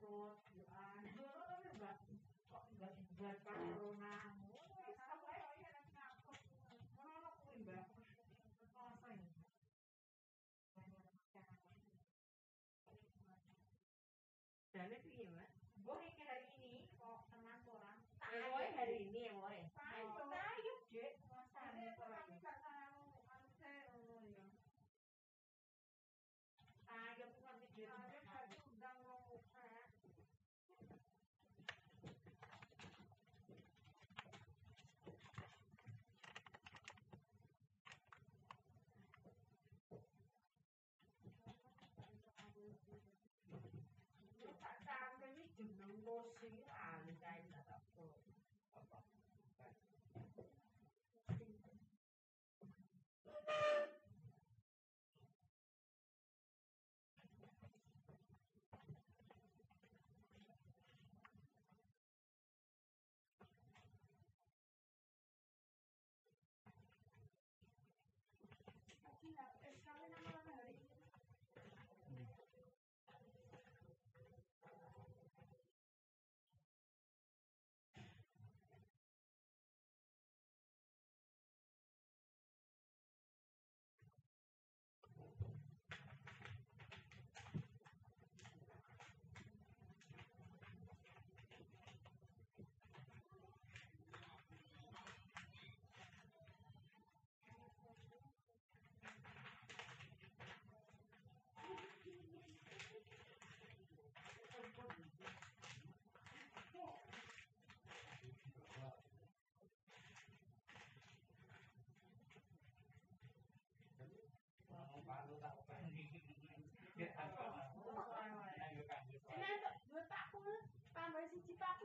thought you are. And there are other talking about in blood both sing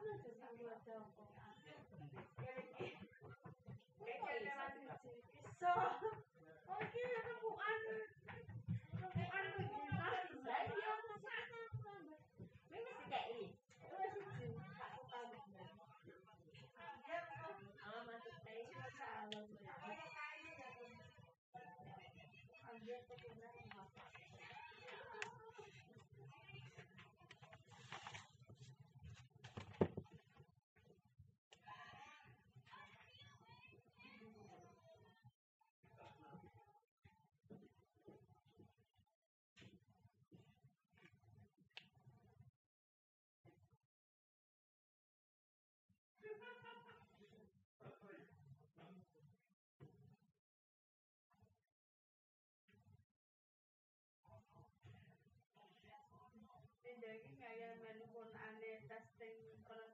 Saya bisa.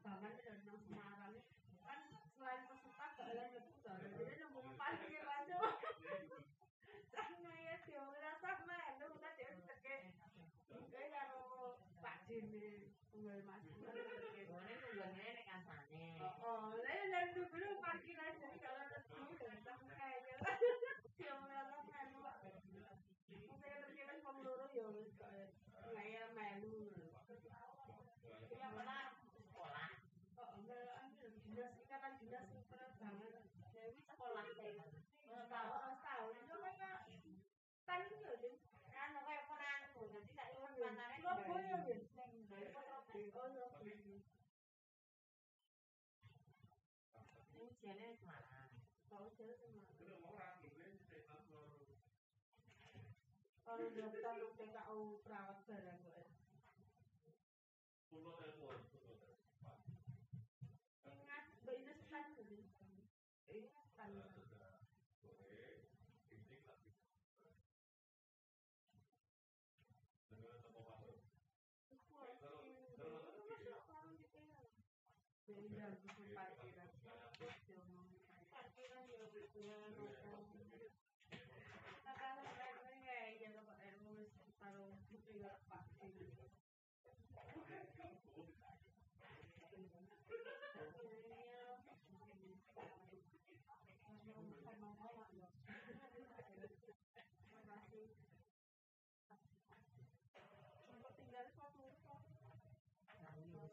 bangan dan nang Semarang. Kan selain peserta gak ada yang lebih dari jadi nunggu parkir aja. Karena ya sih orang sama main tuh kita jadi terkejut kayak Pak Jimmy tunggal mas. Jenenge Semarang. Kalau jenenge Semarang. Kuwi orang ngene iki tak loro. Kalau dia tahu tentang au perawat barang kok. Kulo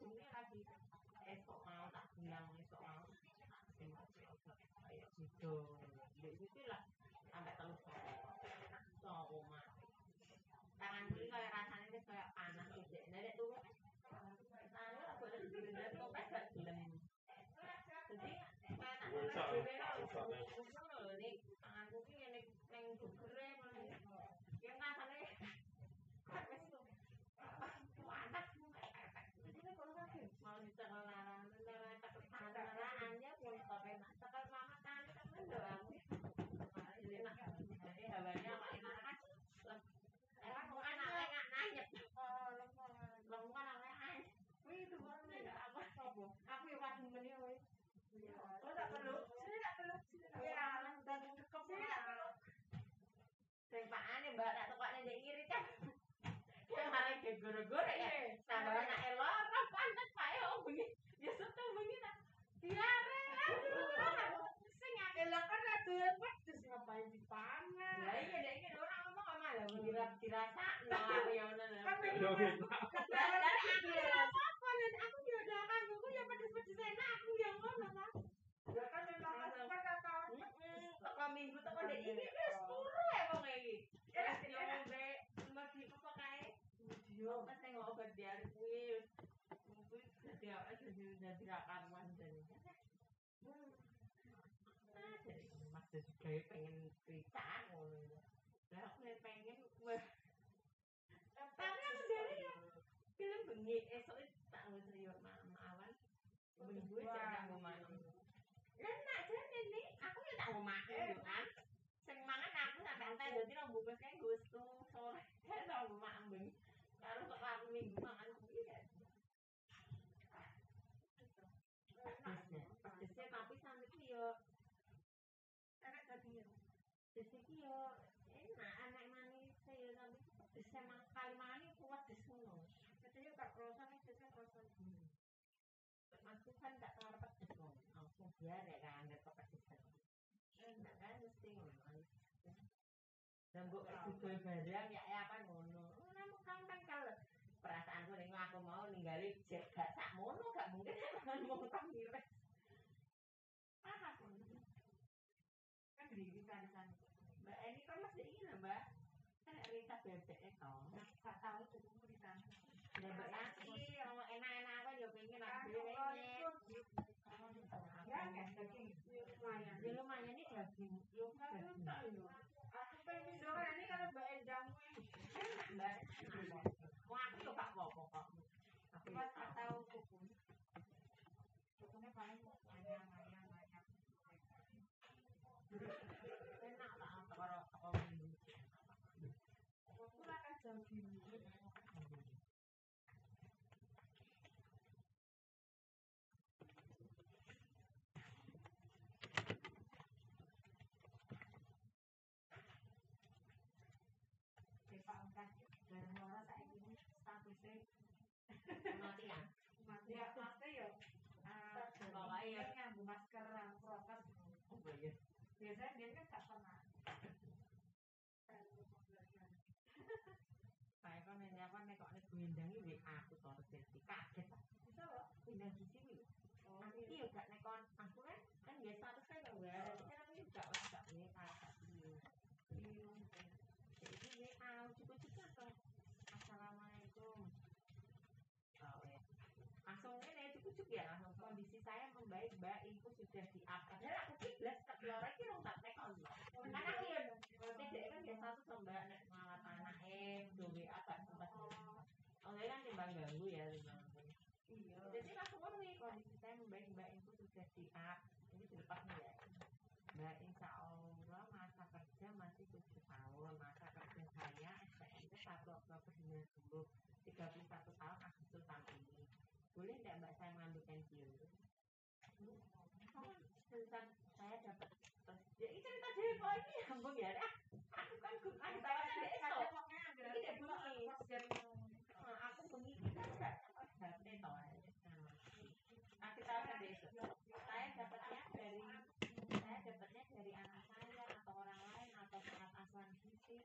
Adune lagi esok mau tak bilang esok mau sing kayak gitu. Dek iki lah sampai sore. So omah. Tangan kiri kayak rasanya tuh kayak panas gitu. Nek tuh Anu lah boleh dibilang topet gak gelem. Jadi kayak lho nek tanganku ki ngene ning dugere malah. Yang rasane kan wis panas Jadi nek kalau kan mau dicekel larang, nek tak tangan-tangannya pun topet mak cekel mama tangan kan ndoang. Jadi nak jadi hawanya mak enak kan. Eh kan bukan anak nggak nanyep. Oh, lemah. Lembungan anak ae. Wih, itu baru nih apa? Aku yang pas meni woi. Oh, tak perlu. Sini tak perlu. Sini tak perlu. Ya, dan cukup sih tak perlu. Sing pakane mbak tak tokane ndek irit kan. Ya malah ge gore-gore ya. Tambah anak elor panas pae oh bengi. Ya setu bengi tak. Diare. Aduh. Sing akeh kan yang pedes ngapain dipanas? Lah iya dek iki orang ngomong kok malah mengira dirasa no aku ya ngono. Kan aku aku ya udah kan aku enak aku yang ngono kan. Ya apa kae. Yo pas sing obat diare kuwi wis kuwi dadi apa dadi dadi rakaman jane. Ah, jadi pengen ngono. Pengen Tapi ya film esok tak mama awan. Minggu tak makan. Lah nak jane nih, aku ya tak makan yo kan. Sing mangan aku sampe entek dadi rong bungkus kae gustu sore. Kan tak makan bengi. Karo kok aku minggu makan kuwi ya. Pedesnya, pedesnya tapi sampe ki yo Enak yo enak anak manis ya tapi pedesnya mang Aku kan tak tahu pedes loh. Aku biar ya kan ada kepedesan. Enak kan mesti ngono. Dan mbok didol barang ya ya apa ngono. Mau kan kan kalau perasaanku ning aku mau ninggali jek gak sak mono gak mungkin kan mau tak. Ah, Kan diri-diri kan. Mbak ini kan masih ini Mbak. Kan Rita bebek itu. Gak tahu tuh kamu di sana. Mbak Yati, enak-enak apa ya pengen Kan, aku pengen lumayan ya lumayan ini aku pengen doa ini kalau mbak Endang enak mbak mau pak apa kok aku pas tak tahu hukum hukumnya paling hanya Kematian. mati ya maksudnya ya. Eh, Bawa nyambung masker prokes. Oh, iya. biasanya dia kan gak pernah. Saya kan ini apa nek kok WA aku rezeki kaget. bisa loh Pindah di sini. oh Aku yo gak nekon aku kan kan ya status kan gak WA. Kan aku yo gak wis gak WA gak iya. Jadi WA cukup-cukup atau Assalamualaikum. Oh ya. Langsung ini cukup-cukup ya kondisi saya membaik mbak info sudah di up. Padahal aku kiblas ke Lora iki rong tak tekon. Kan aku ya tidak kan biasa tuh sama nek malah anak eh do WA tak sempat. Oh kan timbang ganggu ya iya Jadi langsung ngono nih kondisi saya membaik mbak info sudah di up. Ini dilepas nih ya. Mbak insya Allah masa kerja masih tujuh tahun. Masa kerja saya SPNT 1 Oktober 90 31 tahun Agustus tahun ini. Boleh tidak mbak saya mengambil pensiun? Tulisan saya dapat ya ini cerita diri kok ini nyambung ya dah. Aku kan gue kan saya kan esok. Dia bunyi. Nah, aku bengi kita enggak apa HP toh. Nah, kita akan besok. Saya dapatnya dari saya dapatnya dari anak saya atau orang lain atau sangat asuhan fisik.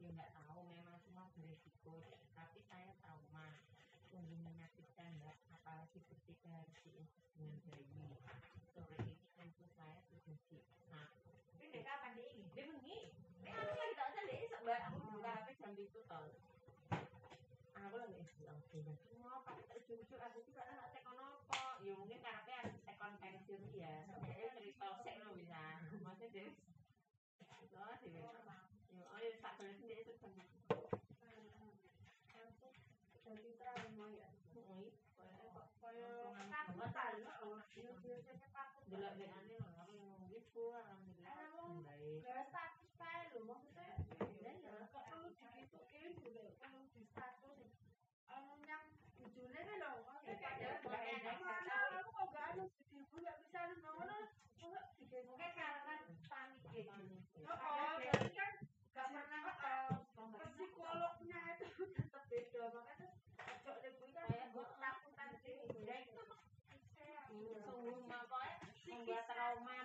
Ya nggak tahu memang semua beresiko. Tapi saya trauma. Sungguh menyakitkan mbak. Apalagi diinfus dengan bayi. Sore ini tentu saya di nah, ini deh kapan dia ini dia bengi. Ini aku lagi tak ada esok mbak. Aku buka HP jam itu toh. Aku lagi bilang semua pakai terjujur aku juga anak tekon apa. Ya mungkin karena harus tekon pensiun ya. Jadi cerita sek lo bisa. Maksudnya dia Oh, sih. Ya, oh, ya, tak boleh sendiri itu jadi trauma ya Alhamdulillah. Baik. gak status bisa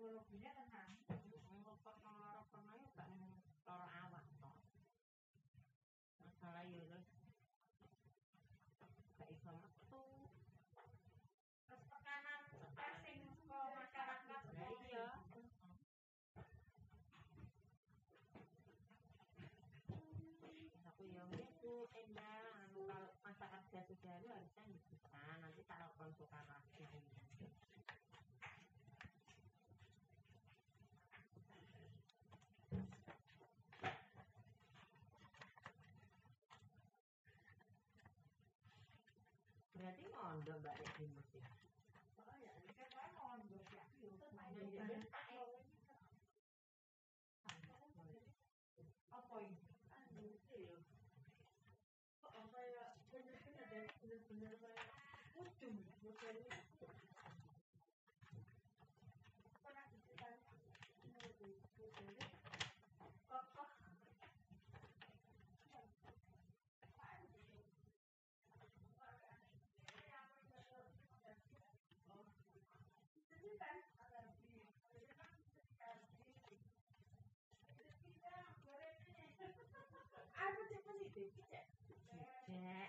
psikologinya tenang Ngopot lara pernah ya gak lara awak toh. Masalah ya terus gak iso metu. terus tekanan ke masyarakat Lah iya. Aku ya itu endah anu kalau kerja sudah harusnya bisa nanti kalau konsultan lagi. Berarti mondok แนะ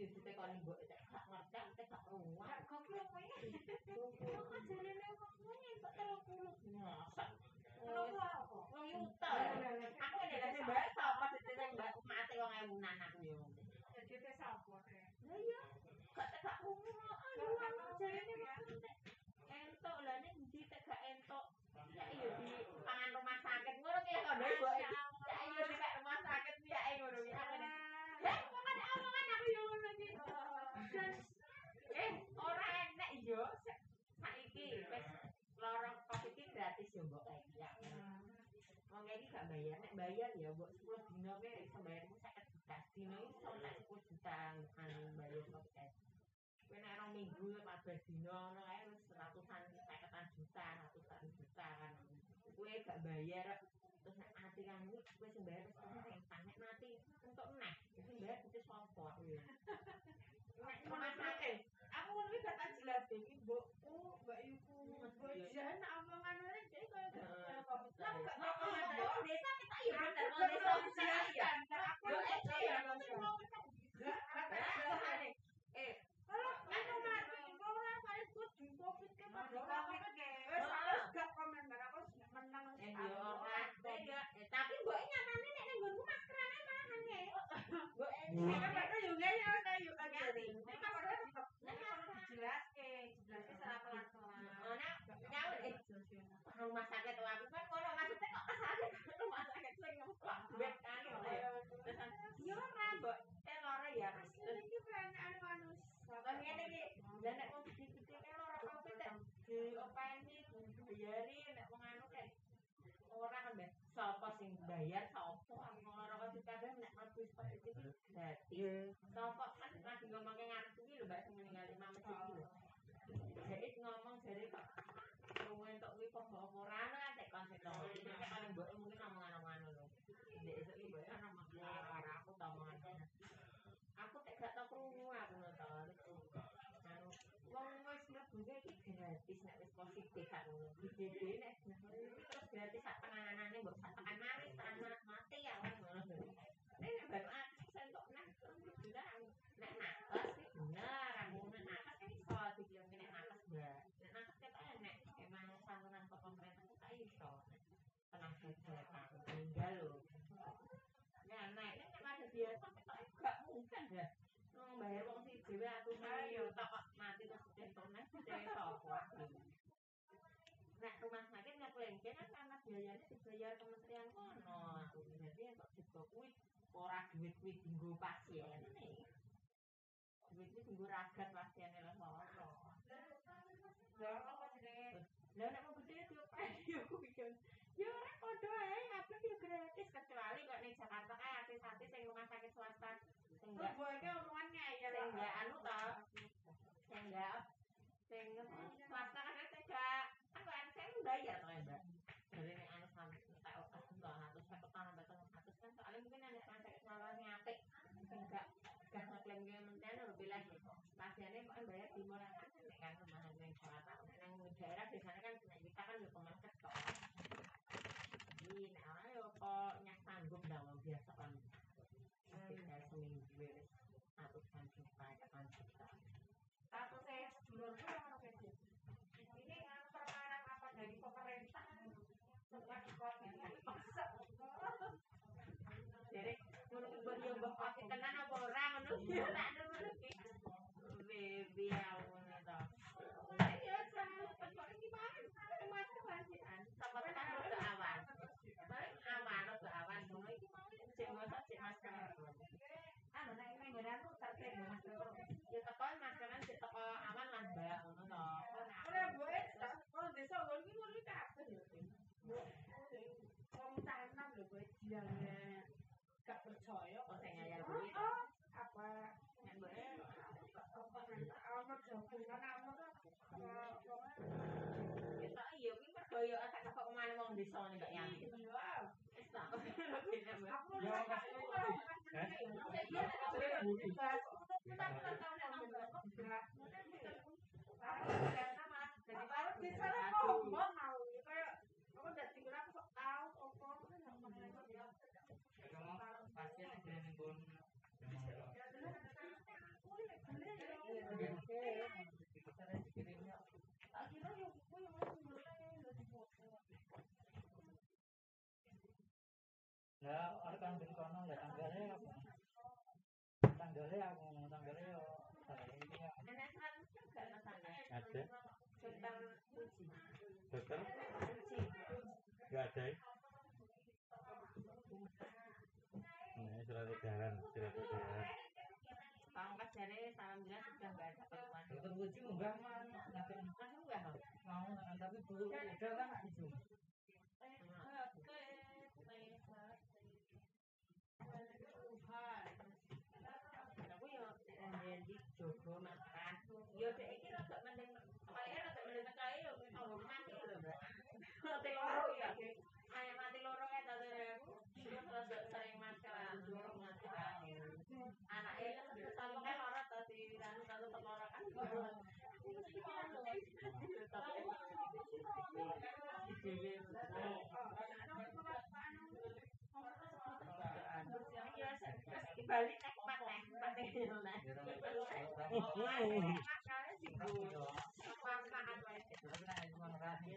hidupnya kalau ini buat kita ngerjain kita tak keluar kok lu kok jadi lu kok punya itu terlalu puluh masa terlalu apa lu utar aku nek lah sih bahas apa sih tentang mbak mati orang yang nanak nih jadi kita sabo ya iya kok tak umur lu lu kok ini entok lah ini di tegak entok ya iya di sa- saiki wis lorong covid iki gratis yo mbok kayak ya. Wong iki gak bayar, nek bayar ya mbok 10 dino ke iso bayarmu 50 juta. Dino iso nek 10 juta anu bayar podcast. Kowe nek rong minggu 14 dino ngono kae wis ratusan 50 juta, ratusan juta kan. Kowe gak bayar terus nek mati kan kowe sing bayar wis sing nek mati untuk nek sing bayar itu sapa. Nek sakit Aku ngono jelas iki mbokku, mbak ibu, mbok jan omongan dhek koyo gak covid. Lah gak Nah, kalau desa kita ya bener, desa bisa ya. Aku eh, ya. eh, Gak Eh, Kalau mati, kok ora kudu covid ke ora Covid ke. Wes gak komen bar aku menang Eh, yo ora. Eh, tapi mbok nyatane nek ning nggonku maskerane mahan ya. Mbok eh, Kan padha yo ngene wis ayo kan. Ngerti. Nek padha nek masker Dijelaske, dijelaske secara pelan-pelan. ana nyawa eh rumah sakit tuh aku kan ngono maksudnya kok ke sakit rumah sakit sing ngeplak bed kan ngono ya. Terus yo ora mbok eh lara ya. Terus iki pertanyaan manusia. Lah ngene iki, lah nek wong gede-gede kan lara covid nek diopeni bayari nek wong anu kan ora kan Mbak. sapa sing bayar aku lara covid kadang nek mlebu seperti iki gratis. Sapa kan lagi ngomongke ngarep iki lho Mbak sing meninggal Imam lho. Jadi ngomong jadi kok kok apa ora ana kan tek konsep to. Iki kan paling mbok mungkin omongan-omongan ngono. Ndek esuk iki mbok ana makne ora aku omongan. Aku tek gak tau krungu aku ngono to. Anu wong wis mlebu iki gratis nek wis positif kan. DBD nek terus gratis sak penanganane mbok sak tekan mari tekan mati ya ngono. Nek baru aku sentok nek bilang nek nakes sih bener kamu nek nakes kan iso dibilang nek nakes mbak nek nakes kan enek emang santunan ke pemerintah itu tak iso ya nek nek nek ada biasa kita gak mungkin Nang bayar wong sih dhewe aku ayo tak kok mati terus internet dhewe sapa Nek rumah sakit nek lengke kan karena biayanya dibayar kementerian kono. Jadi kok juga kuwi ora duit kuwi dinggo pasien nih. Duit kuwi dinggo ragat pasien lho. Lah apa jenenge? Lah nek gede yo yo pikir. Ya ora padha ae, kabeh yo gratis kecuali kok ning Jakarta kae artis-artis sing rumah sakit swasta sing enggak Mbok iki omongannya ya sing enggak anu to. Sing enggak sing swasta kan enggak aku kan saya bayar to ya, Mbak. Dari nek anu sampe tak otak enggak atus sampe tanah betul atus kan soalnya mungkin ada rumah sakit swasta sing apik sing enggak gak ngeklaim ge menten lho bilang pasiennya kok bayar di murah kan nek kan rumah sakit ning Jakarta nang daerah biasanya kan kita kan yo pemerintah kok. Jadi nek Eh, koknya sanggup dalam biasa kan kita hmm. seminggu ya, satu ratusan juta delapan juta kalau saya dulur itu yang ini yang permainan apa dari pemerintah? Setelah dikotnya dipaksa. Jadi menunggu yang bapak tenan apa orang menunggu Mas Teko. Ya lah mbak. Ngono to. Ora boleh tak kalau desa ngono iki ngono kabeh. Wong tanam lho kowe bilangnya gak percaya ngayal Oh, oh, apa? Amat jagungan amat Ya iya kuwi tak kok ke mana wong desa tak. Ya, aku Jadi Kalau di sana ngomong mau kayak aku udah tinggal aku sok tahu apa akhirnya yang aku yang mau mulai dari foto Lah, orang ben kono lah tanggalnya? Tanggalnya aku ngomong tanggalnya yo. Ya. Kan masalah. Ada. Dokter uji. Dokter Uji. nggak ada. ya? Ini surat edaran, surat edaran. Pas jare alhamdulillah sudah enggak ada keluhan. Dokter Puji munggah mah Langsung enggak loh. mau tapi udah nggak itu. Aku yo jadi jogo makan. Yo dek iki rada mending kepalanya rada mending tekae yo tanggo mati lho, Mbak. Mati loro ya. Ayo mati loro ya tadi aku. Terus sering makan loro mati kae. Anake selalu kan ora tadi anu kalau telur kan. Balik nek pateh, pateh nek. Makanya sih Bu. Masakan wae. Tapi nek cuma ngerani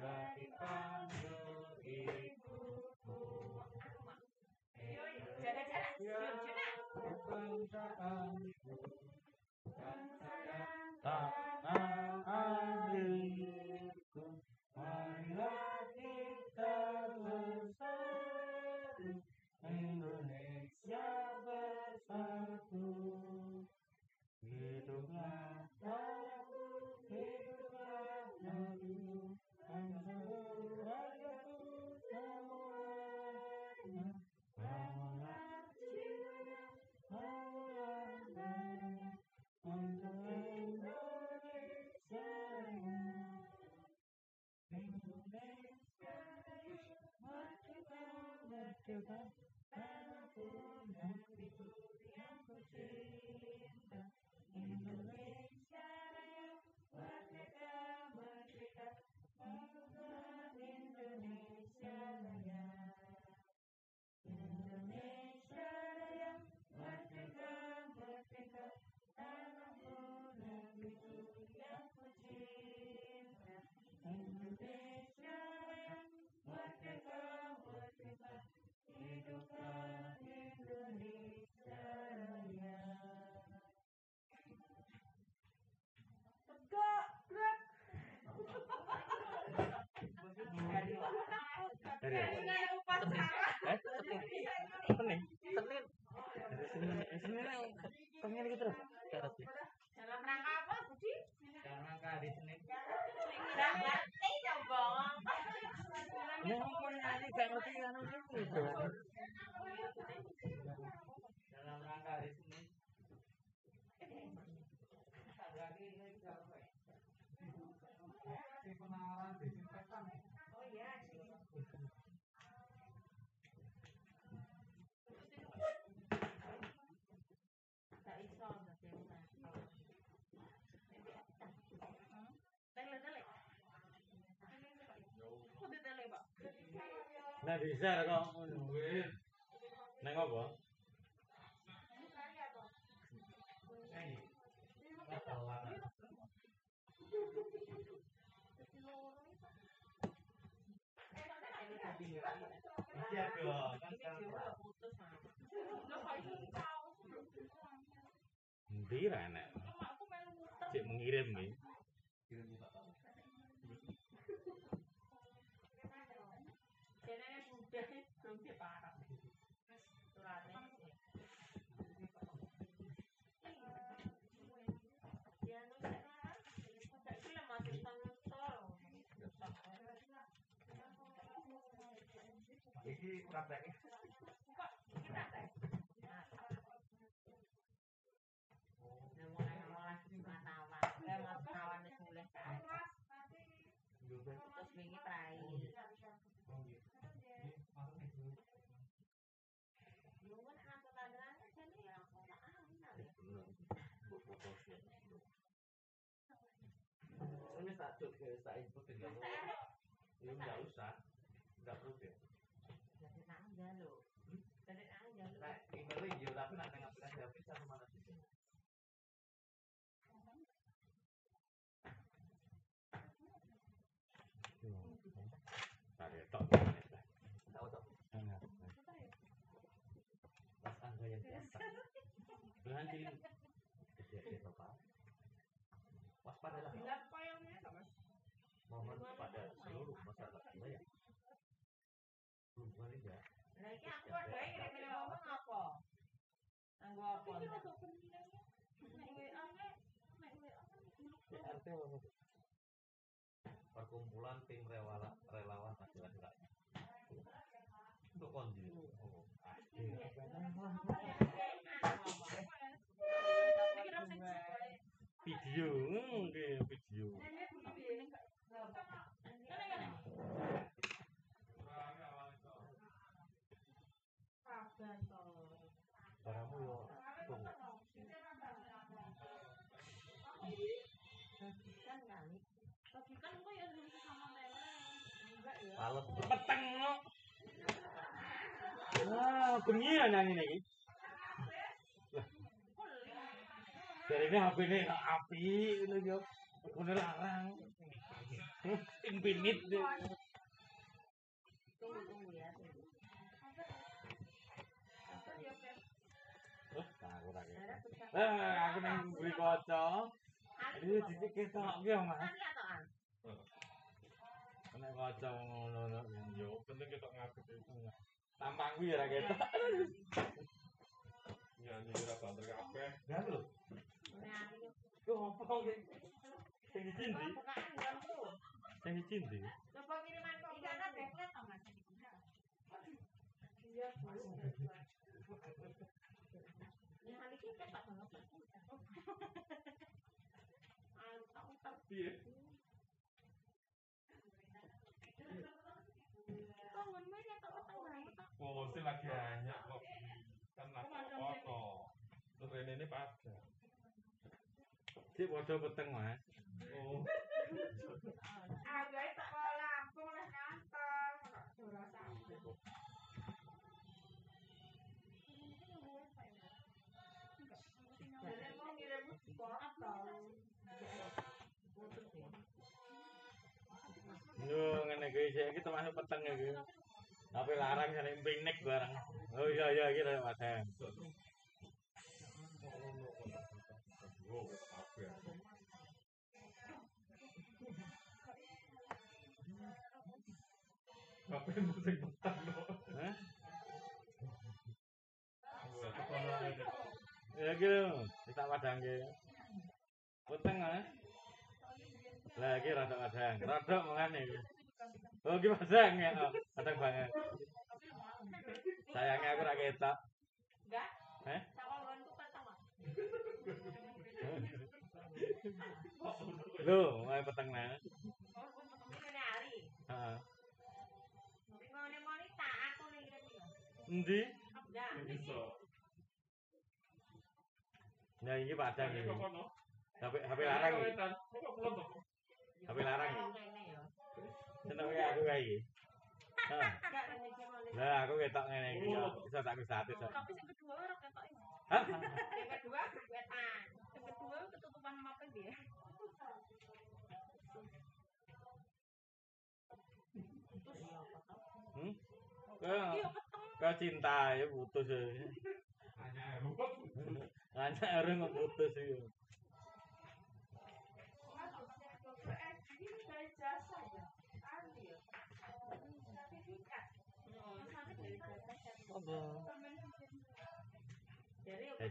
dari tanjung ibu tua. Jaga jarak, jaga jarak. dari Senin Senin Senin Senin Senin dalam rangka apa Budi? Dalam rangka hari Senin. Dalam rangka hari Senin. Dalam rangka hari Senin. Dalam rangka hari Senin. Dalam rangka hari Nah bisa kok nungguin. Neng apa? Nyanyi. Nggak tahu apa. Iya dong, kan sekarang. Putus, Mas. Lo kok iso tahu? Nanti enak. Aku melu muter. Cik mengirim nih. Kirim minta tahu. Kayaknya sudah belum diparah. Suratnya. Ya, nu sekarang. Saiki lah masih tangan tol. Iki praktek. Kok kita teh? Nah, mulai ngolah matawan. Eh, matawan wis mulai kae. Terus wingi prai. Lu kan anak tetanggaan jadi ya. Ini cuk ke tak inputin kamu. Ya enggak usah. Enggak perlu. Jadi nang jaluk. Jadi nang jaluk. Nah, emailnya iya, tapi nak neng aplikasi HP sama mana sih? Tak. Tahu tak? Mas Angga yang biasa. Kejadian? Waspadalah. Mas? Mohon kepada seluruh masyarakat wilayah. Belum ya? Lah iki aku apa? Apa? WA kan apa? Perkumpulan tim relawan relawan laki-laki untuk kondi. Oh, Video, hmm, oke video. Barangmu yo tung. Kan kali. Tapi kan kok ya dulu sama Lele. Enggak ya. Males. Peteng lo. Wah, bengi ya nyanyi nih. Dari ini HP ini api itu yo. Udah larang. Infinite deh. Tunggu tunggu ya. Tunggu. Apa ya, Pep? Wah, aku tak Ada kira. besar. Eh, aku nang beli kaca. Ali Ini kok. titik ketok ki, Mas. Ali atau an? Nek kaca ngono nek yo penting ketok ngadep itu. Tampang gue ora ketok. Ya ini ora banter ke apa? Dan lo. Gue ngomong gini. Sengi cinti. Sengi cinti. Coba kiriman kok. Iya to Mas. tau gak Iya, Ini cepat banget. Mantap, Oh, sing lagi banyak kok. Kan lagi foto. Terus Rene ini pada. Cik padha peteng, Mas. Oh, Agak sekolah Lampung lah kantor. Mau ngirim foto. Yo sih kita masuk peteng iki. Tapi larang jane pinik barang. Oh iya iya iki lho Mas. Kabeh mesti metu. Hah? Ya gitu, kita padang ya. Penting ah. Lah iki rada padang, rada mengane. Oh iki padang ya. Oh, padang banget. Sayangnya aku ra ketok. Enggak. Eh? Sama gonku pertama. Lho, mulai peteng nah. Ini hari. Heeh. Ngene moni tak aku ning kene. Endi? Enggak. Bisa. Nah, ini padang Ini kono? HP HP larang? HP larang iki. Kene. Seneng ya aku kae iki. Lah aku ketok ngene iki. ya. Bisa tak status. kok. Tapi yang kedua orang ketok ini. Hah? Yang kedua wetan. Yang kedua ketutupan apa dia? Hmm? Iya Ke peteng. ke cinta ya putus ya. Anak orang putus ya. Jadi Eh,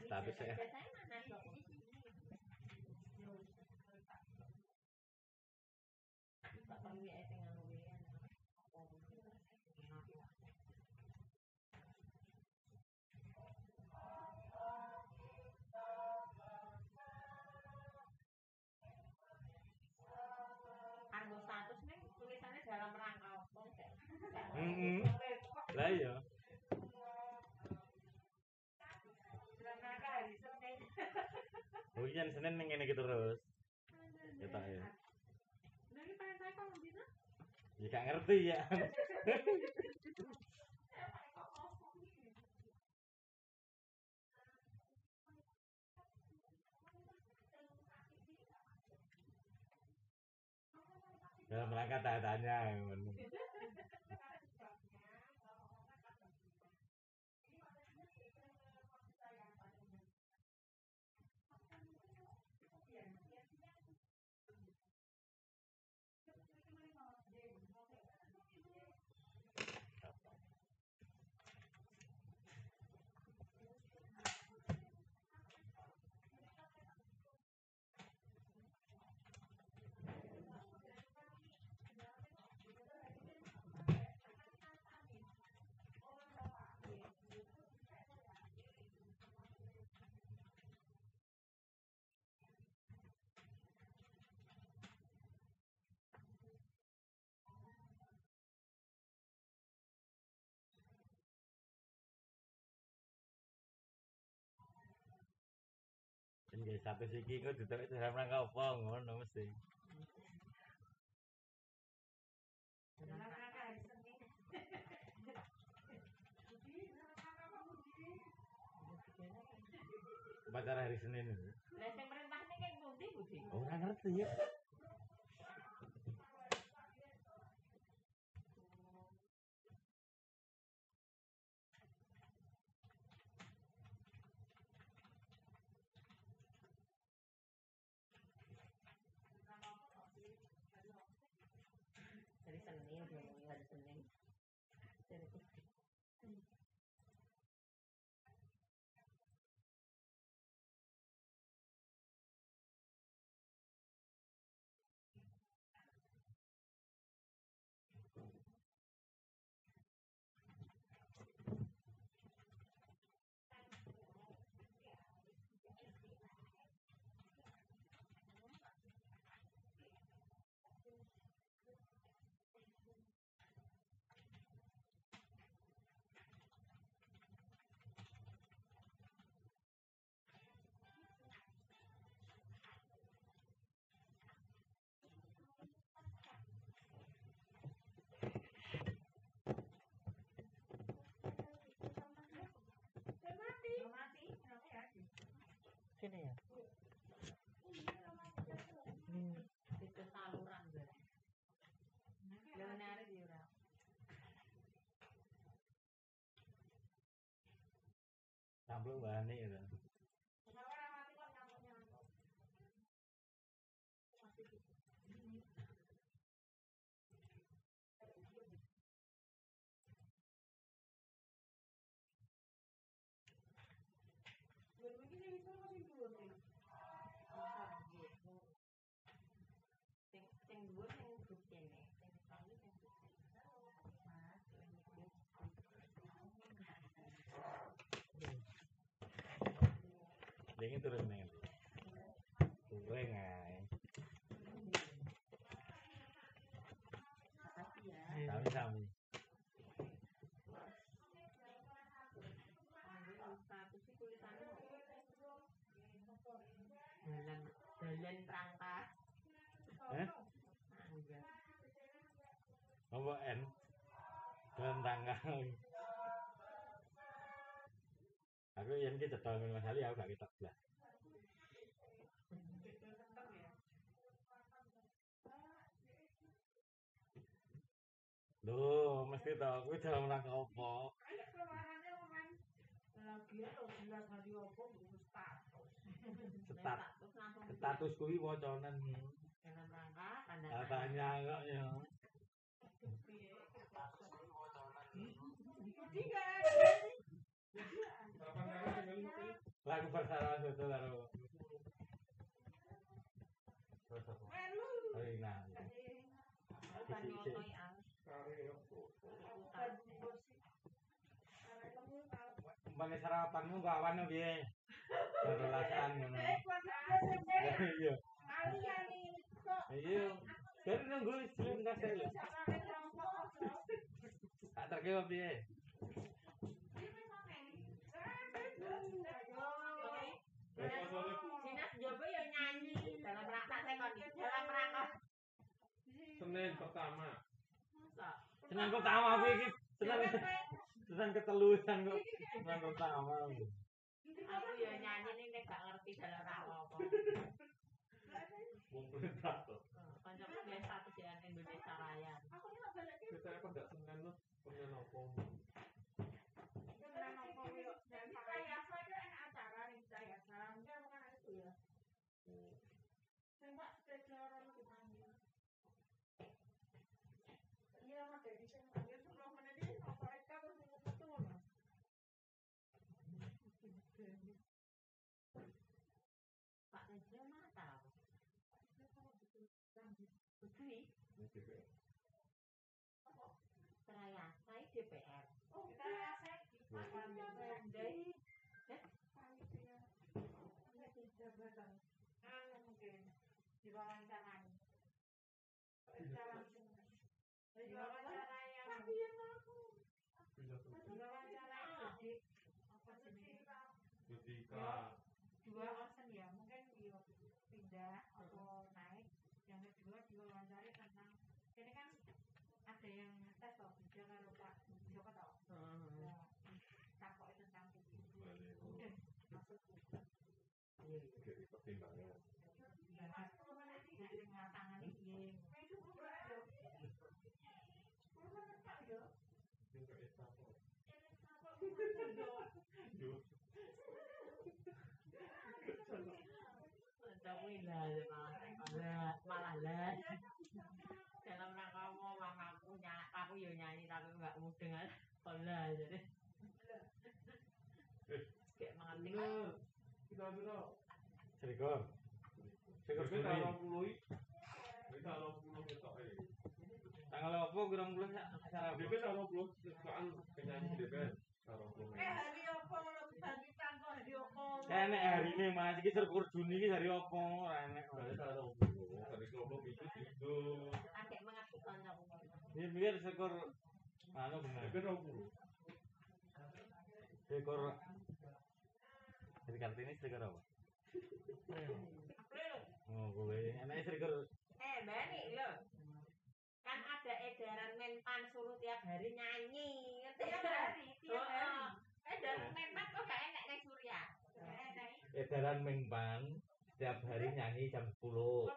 status ya. Sing anu kuwi. Argo status nih tulisannya dalam rangka apa? Hmm. Lah iya. Iya Senin ning ngene iki terus. Ketok ya. Lagi pengen saya? Ya gak ngerti ya. Dalam rangka tanya-tanya. Nggih, satu siki kok duduk dalam rangka apa ngono mesti. Rangka hari Senin. Upacara hari Senin itu. Lah sing merintah ning kayak pundi Budi? Ora ngerti ya. Luar? Ini turun nih. Makasih ya. Sami-sami. Tulisannya Dalan dalan rangka. Eh? Apa N? Dalam tangga. Aku yang kita tahu Mas Ali aku gak ketok lah. Loh, mesti tahu aku dalam rangka apa? Setat, Status. Status. Kuwi wacanan dalam rangka tanda katanya kok ya. Kali tinggal lu Oh, iya. Bukan nyotoi ang Karya. ikutan. Umpamane sarapanmu kawan piye? Berelasan ngono. Iya. Iya. Kan nunggu sebelum kasih lho. Tak terkewa piye? Dinas Jobo ya nyanyi dalam rangka dalam rangka Senin pertama. Senang pertama aku iki. Senang senang ketelusan kok. Senang pertama. aku ya nyanyi nih nek gak ngerti dalam rangka apa. Wong predator. Kancaku biasa satu di Indonesia Raya. Kita apa enggak Senin lu punya nopo? Pak Tejo mana tahu? Betul. Seraya saya DPR. Dari Diwawancarai yang diwawancarai adik apa Ketika dua option ya. Mungkin dia pindah atau naik. Yang kedua diwawancari tentang ini kan ada yang tes toh kerja kalau pak Joko ya, takut tentang itu udah masuk. Jadi pertimbangan. Bahas nah dengan tangan ini Juga itu apa? Tapi lah malah malah lah. Dalam rangka mau aku nyanyi, aku yo nyanyi tapi nggak mudeng aja. Olah jadi. Kayak mengerti kan? Kita biro. Serikur. Serikur Kita Juni. orang puluh. Kita orang puluh kita eh. Tanggal apa kurang bulan ya acara? DP orang puluh kan penyanyi DP puluh. hari apa tanggal hari apa Enek hari ini mas, iki serikur Juni iki hari apa? Ora enek. Saya orang puluh. Dari kelompok itu itu. Adek mengerti kan aku. Ini biar serikur anu bener. DP orang puluh. Serikur Jadi Kartini serikur apa? Oh, kowe enek serikur mbani lho. Kan ada edaran menpan suruh tiap hari nyanyi. Tiap hari, tiap hari. Edaran menpan kok gak enak nek Surya. Edaran menpan setiap hari nyanyi jam 10.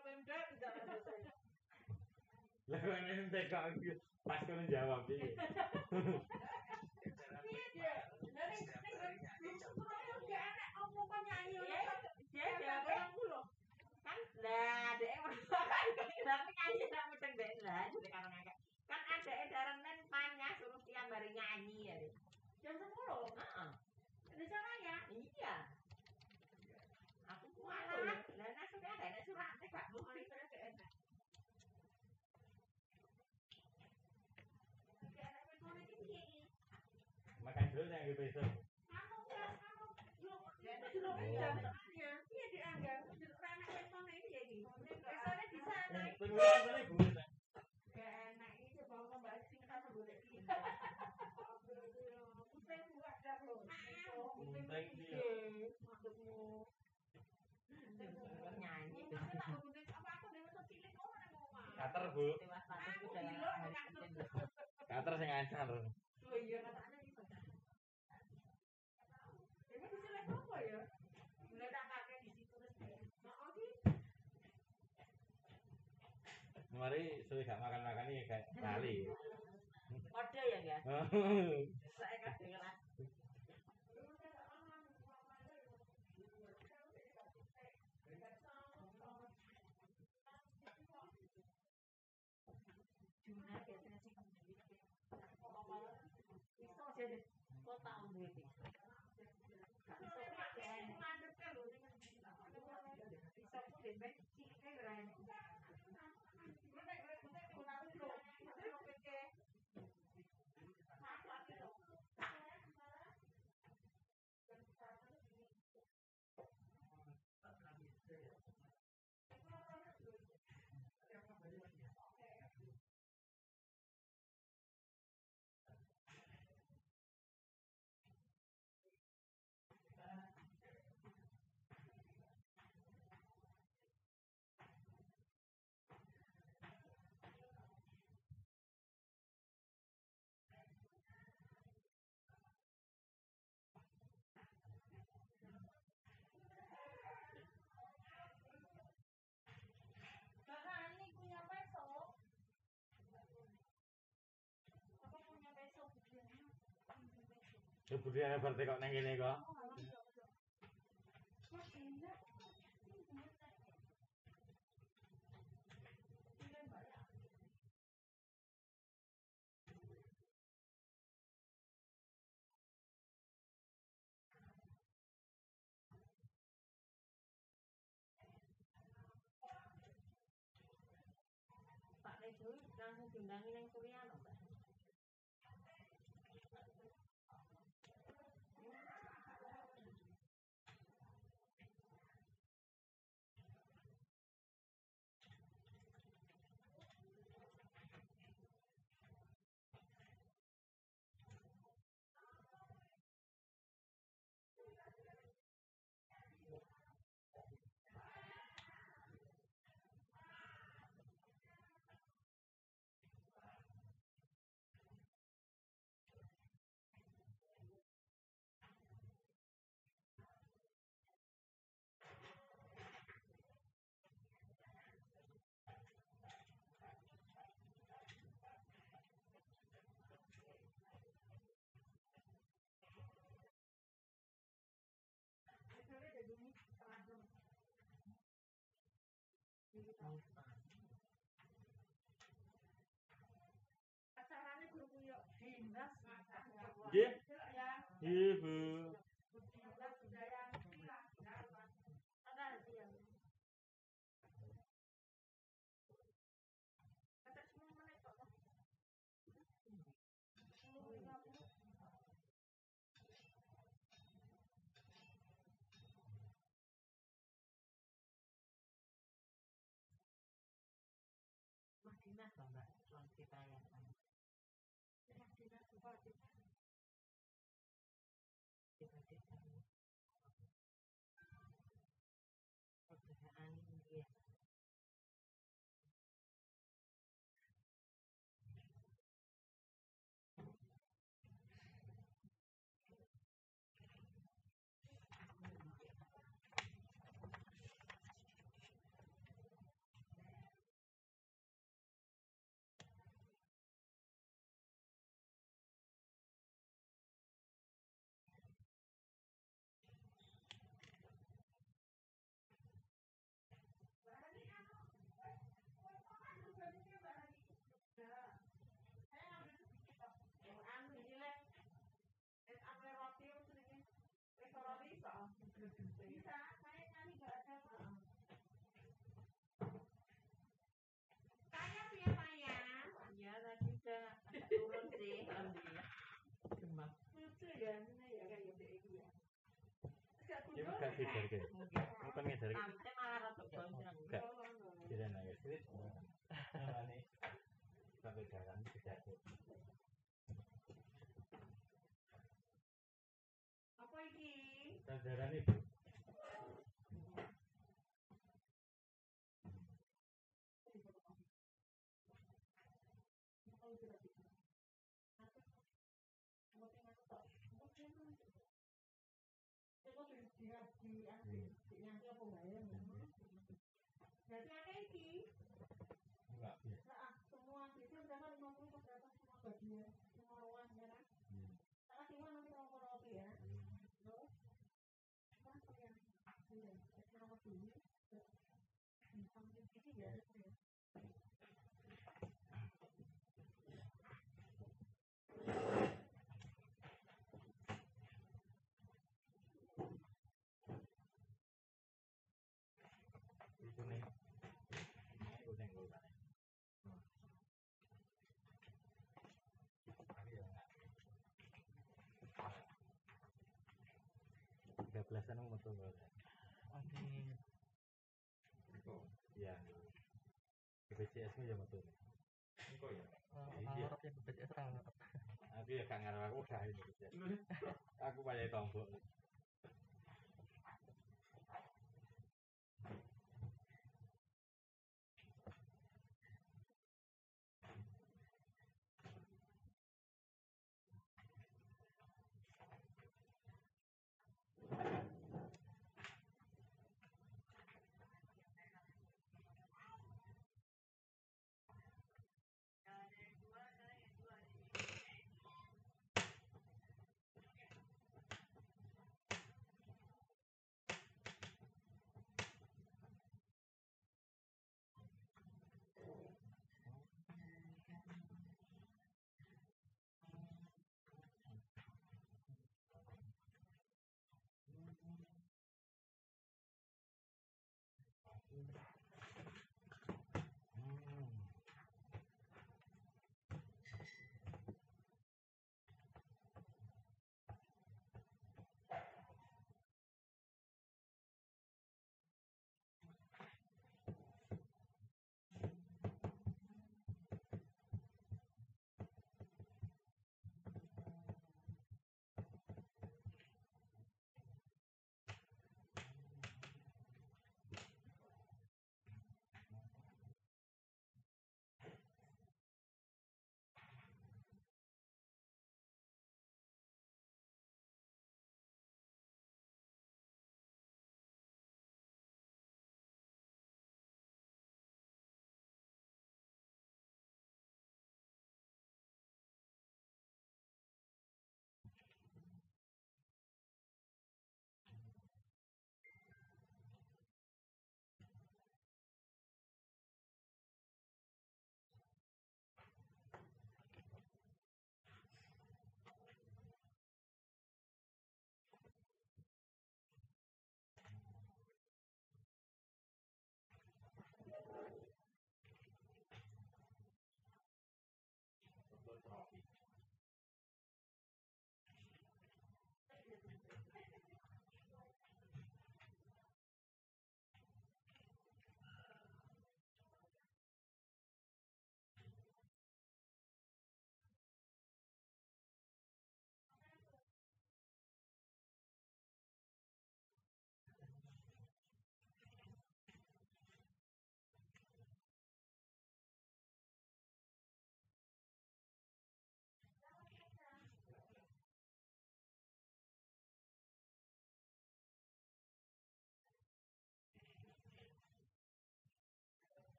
Lah kok nek tega pas jawab iki. Iya. Nek nek nek lah dek kan tapi nyanyi sama ceng dek lah jadi karena ngakak kan ada edaran men panya suruh tiap hari nyanyi ya dek. Jam sepuluh. Ah ada cara iya. Aku kualat oh, iya. lah. Nah sudah ada surat teh gak mau itu ada makan dulu yang gitu besok kamu kelas kamu yuk Kater, Bu. Kater sing anyar. Oh iya, kater mari suwe gak makan-makan ini kayak kali. Padha ya, Guys. Oh. Saya kadang Kemudian yang bertekok nang kene kok. Pak Rejo langsung diundangi nang Suryano, Mbak. Acarane guru yo dinas Nggih. Ibu. Gondrong. Gak. Ini sampai jalan dijarke. Apa. Berarti belasan nomor tuh gak ada. Amin. Engko. Iya. BPJS ya betul. Engko ya. Iya. Yang BPJS ra. Aku ya gak ngarep aku gak ini. Aku pakai tombol.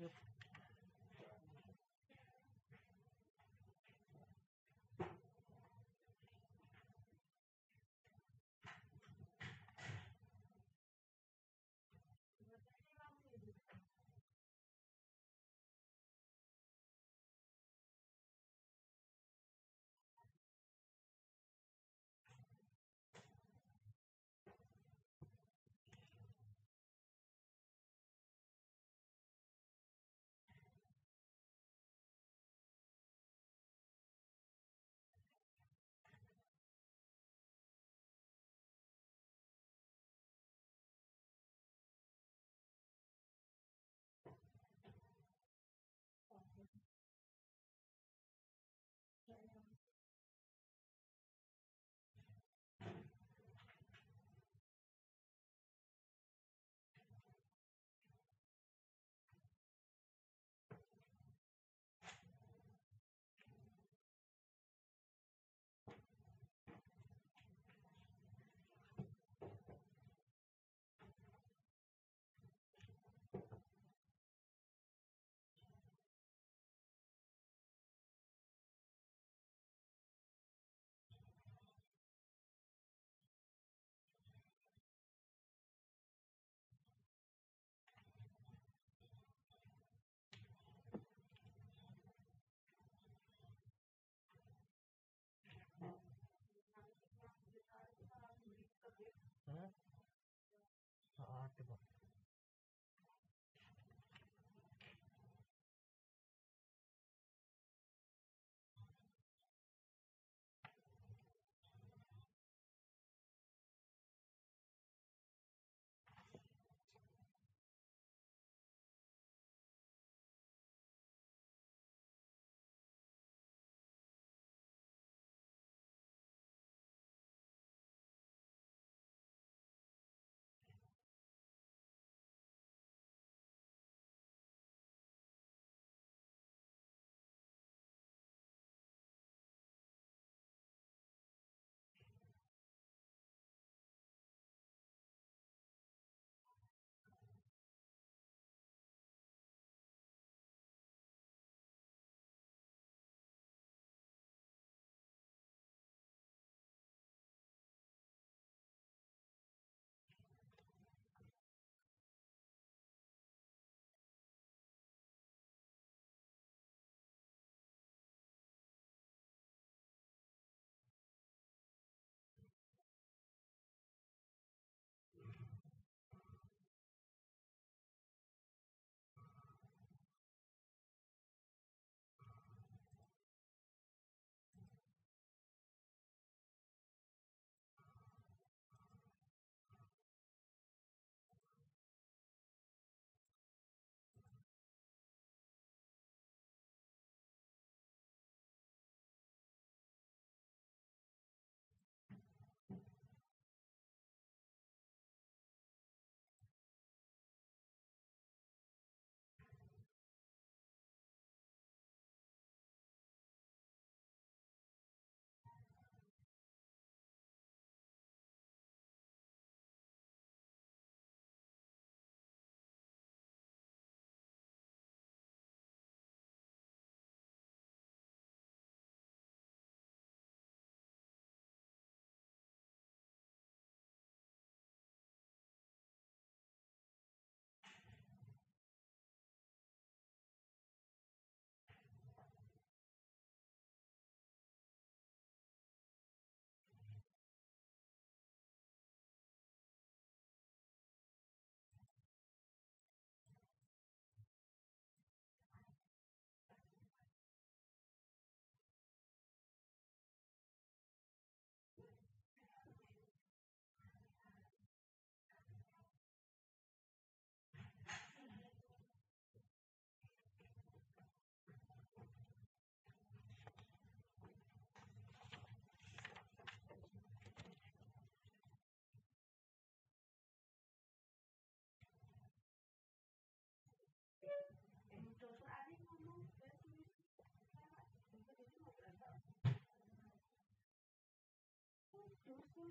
Yep.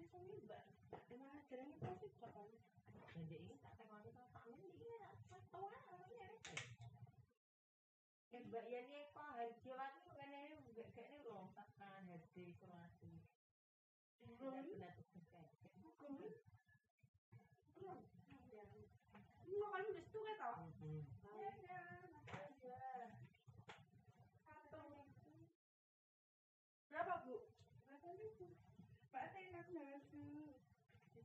seni mbak dengan ajarannya pasti bakal dan dia ini tak tengok sama pamen dia satu orangnya ya mbak ya ini kok haji waktu kan ini mbak kayaknya belum tak kan, hati selasi hmm. belum belum. Belum.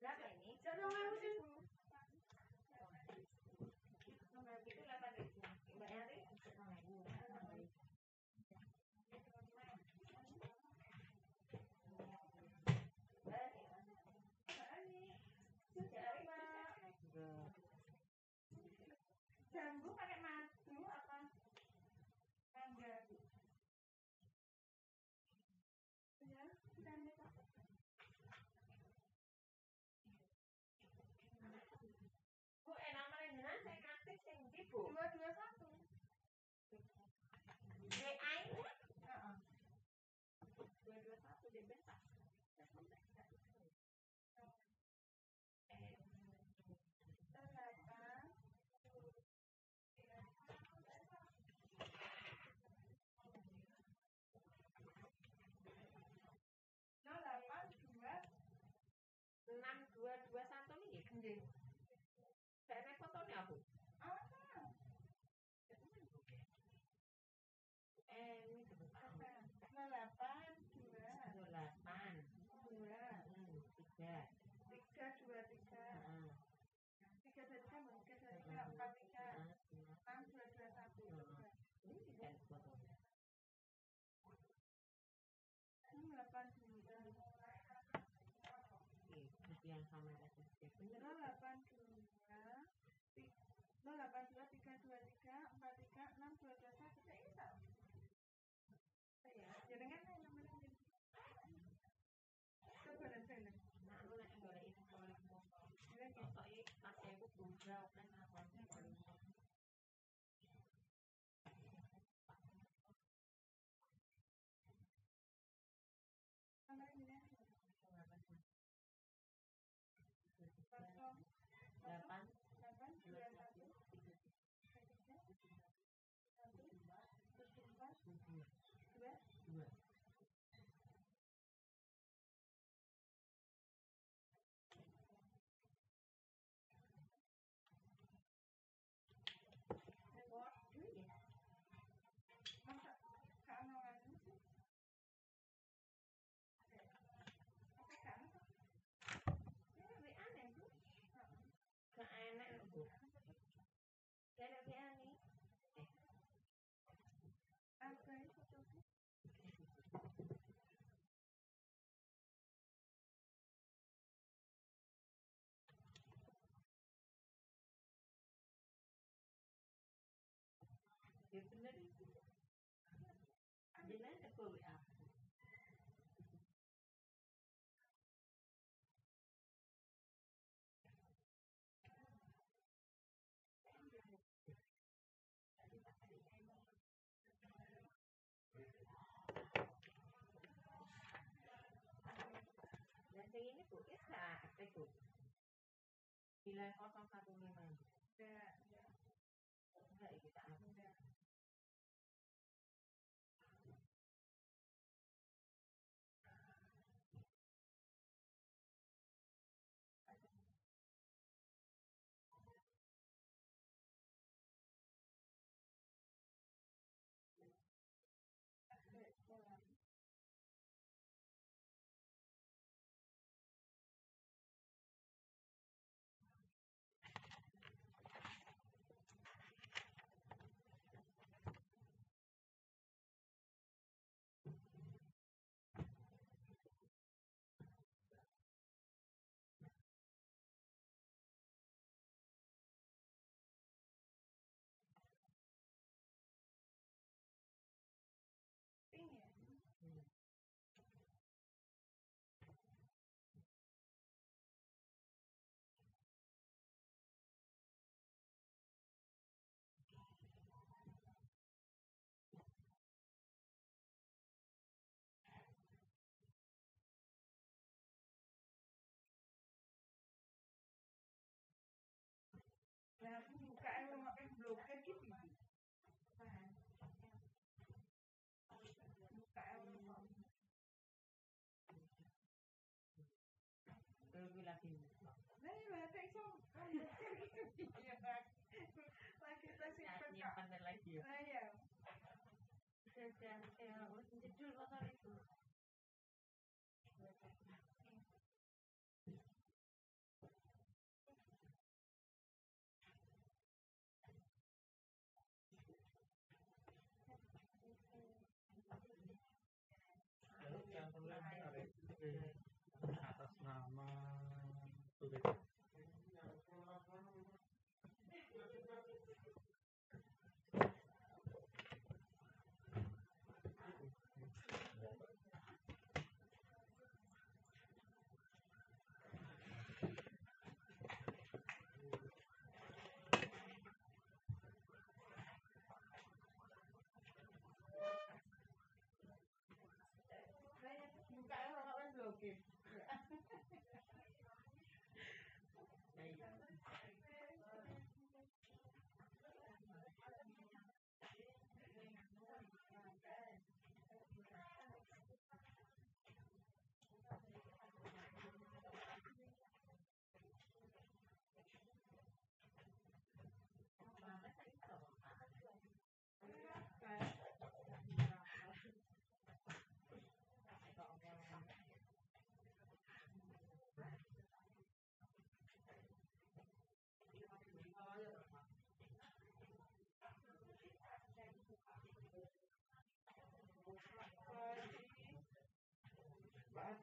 来给 canción. Dua dua satu. DI. Dua dua satu dia besar. enam dua dua satu nih 08 dua 08 dua tiga dua tiga empat tiga enam dua dua 323 43 622 kita saya, jangan jenengan yang menang coba nanti nih boleh boleh ini boleh ngomong ini kok ini masih aku belum jawab kan tulislah itu. Bila kosong satu lima. Enggak. Enggak, kita enggak. Yang perlu tarik atas nama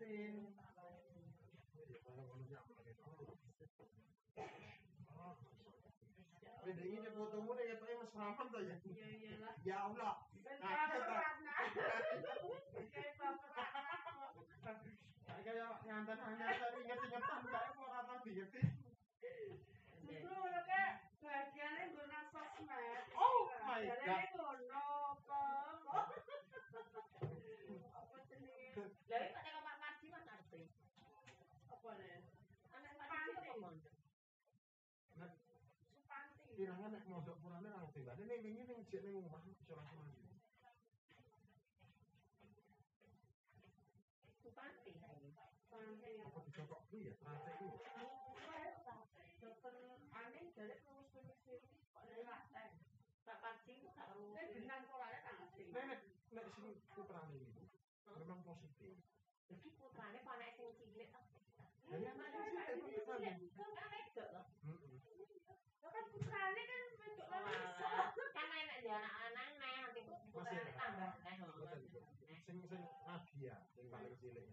batin. Beda ini fotomu nih katanya mas Rahman tuh ya. Iya iyalah. Ya Allah. Ben Nah, baper kita- Ratna. Kayak baper Ratna. Kayak ngantar ngantar inget-ingetan kayak mau apa diingetin. Justru lho kak, bagiannya guna sosmed. Oh my God. guna apa? Apa jenis? Dari pada kamar mandi mana ngerti? Apa nih? Anak mandi apa mon? Kiranya nek mondok purane nang tiba. Ini wingi ning jek ning omah iso langsung mandi. Supanti saiki. Supanti. Apa dicokok kuwi ya? Rantai kuwi. Dokter aneh dari lulus-lulus ini kok dari lantai. Pak Panci ku gak Ini rugi. benang polanya tak ngerti. Nek nek nek sing putrane iki memang positif. Iki putrane kok anak sing cilik to. Ya, ya, Mana cilik, cilik cilik, cilik. Kok gak wedok to? Heeh. Lo kan putrane kan bentuk manusia. Walah, kan enak dia anak-anak neh putrane tambah neh. Sing sing Nadia sing paling cilik.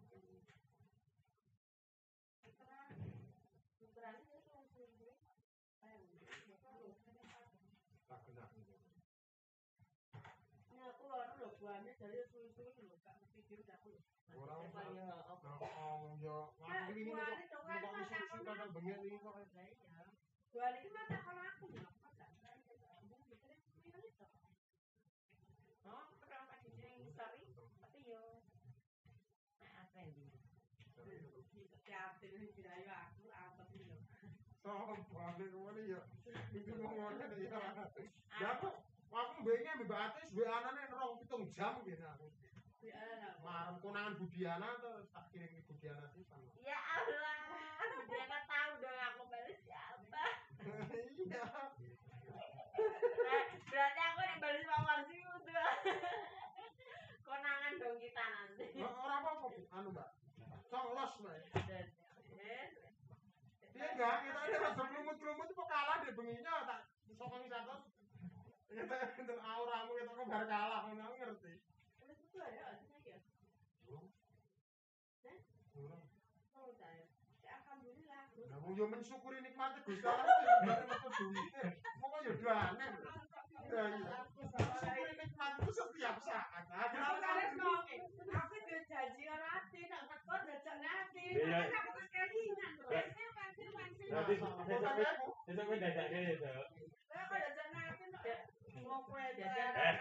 Tak kena. Ini aku buahnya dari. Gak dia udah aku. Ora ya? Nah, yo, ini kok kok bengi iki kok. Ini mata kalau aku ya. Oh, kurang pas di sini sorry. Tapi yo nek apa iki? Kreatif ini tidak aku apa sih lo? Sopo balik ke mana ya? Iki ngomongnya ya. Ya aku aku mbeknya mbek Atis mbek anane rong pitung jam gitu aku. Marem konangan Budiana tuh tak kirim ke Budiana sih. Ya Allah, mereka tahu dong aku balas siapa. Iya. Berarti aku dibalas sama Marsi udah. Konangan dong kita nanti. Ora apa-apa anu Mbak. Conglos Mbak. Iya enggak, kita ini rasa lumut-lumut itu kalah deh benginya tak sokong satu. Kita itu auramu kita kok bar kalah ngono ngerti. itu ya. Kurang. Oh. Ya, alhamdulillah. Nah, yo mensyukuri nikmatnya Gusti Allah metu duwite. Monggo yo doane. Ya iya. Mensyukuri nikmat itu setiap saat. Aku ngomong. Aku udah janji orang hati, tak tekor udah janji. Iya. Aku kelingan. Pensil, pensil, pensil. Berarti Bukan besok aku. besok kowe dadake ya, Dok. Saya kalau udah janji, tak mau kue Jadi, Eh,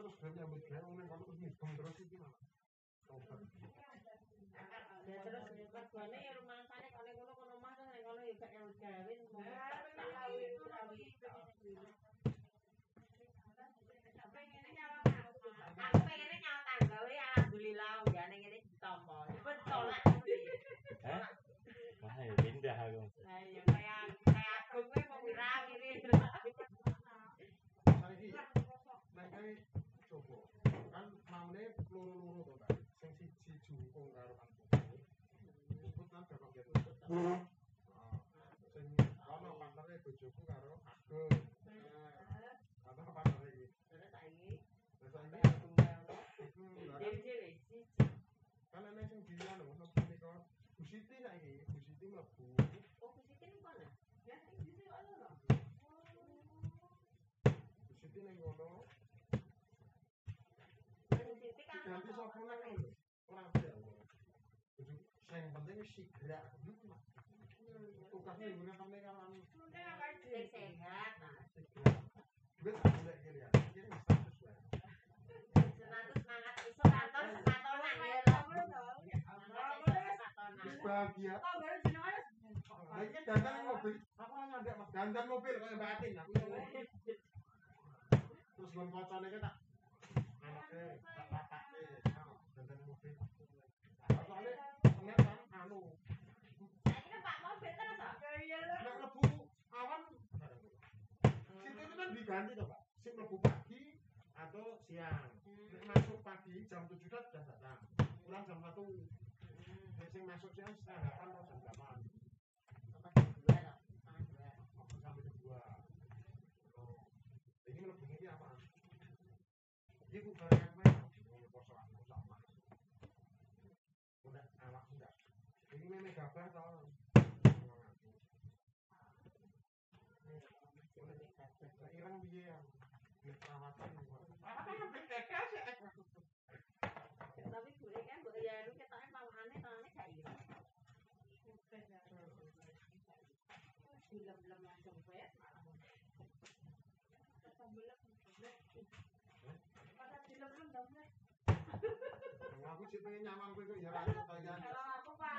terus gawe wong ning kono terus ngidung terus malah. Tobat. Ya terus mergane ya rumangsane kok ning kono kono omah terus ning kono ya gak nyambut gawe. Aku pengennya nyawa tangga we alhamdulillah unggane ngene ditampa. Betul lah. Hah? Wah, ya pindah aku. Ya kayak kayak aku kuwi mau wirawi ini. Saiki nek kae coba kan maune loro-loro to, Mbak. Sing siji jungkung karo kan. Ikut kan bakal gitu. Nah, sing ono partnere bojoku karo Ageng. Atau partner iki. Terus saiki Terus saiki tunggal. iku lah kan Dhewe-dhewe siji. kan ana sing bilang lho mlebu nika Bu Siti saiki, Bu Siti mlebu. Oh, kusite ning kono. Ya, sing dhisik ono lho. Bu Siti ning kono Kusite kan diganti sapa nang lho. Ora ada. Sing penting wis sigrak. Tukasnya ibu kan kan anu Nek apa sing sehat. nah. Duit tak boleh kiri ya. Kiri status. Senatus semangat iso kantor sepatonan ya bahagia. Lah iki dandan mobil. Aku nyandek Mas. Dandan mobil kaya Mbak Atin aku. Terus kocone ki tak anake tak. Nah, Dandan mobil. Diganti toh, Pak. Pagi atau siang. Masuk pagi jam 7 sudah datang. Pulang jam 1. Nek sing masuk siang setengah 8 atau jam 8. Apa dua lho? Tangan dua. sampai jam 2. Oh. Ini mlebu iki apa barang apa? Poso aku sama. Udah awak sudah. Ini meme gabah tau. Lah ireng piye ya? Nek perawatan. Apa yang bekekel sih? Tapi gue kan mbok ya lu ketoknya pawangane tangane gak ira. Film-film langsung wes malah. Aku sih pengen nyamang kowe kok ya ra ketayan.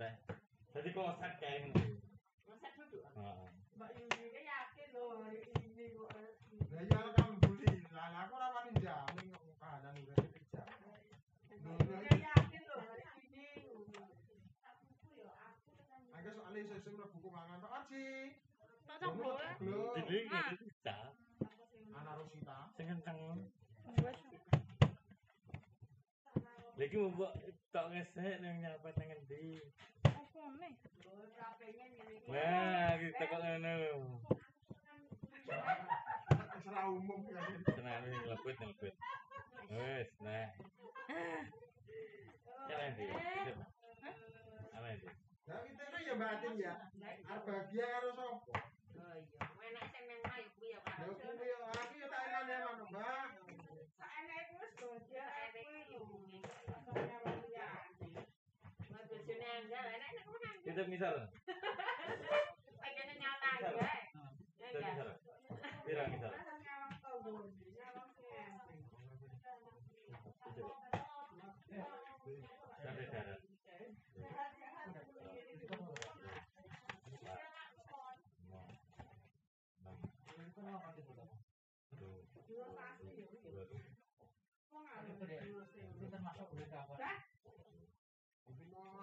Teh. Dadi konsep kae ngono. Masa duduk. Heeh. Mbak Yuni ini yakin loh hari ini kok. Lah iya kan bully. Lah aku ora wani jamin kok kahanan udah yakin loh hari ini. Aku soalnya sesuk mlebu kumangan Pak Aji. Tak Jadi ngene bisa. Anak Rosita. Sing kenceng. Lagi mau buat tak resik nang nyapet nang endi iPhone wah iki tak kok ngono secara umum ya. Tenan iki lebet lebet wes nah. Ya endi Hah? Ya endi Ya kita kan ya batin ya. Harap bahagia karo sapa? Oh iya, enak semen kayu ya, Pak. Ya kuwi yo, aku ya tak enak ya, Mbak. Saenek wis dodo, aku yo Kita misal. Pengen nyata anggar. Ya Kita enggak. misal. Sampai darat. Termasuk berita apa?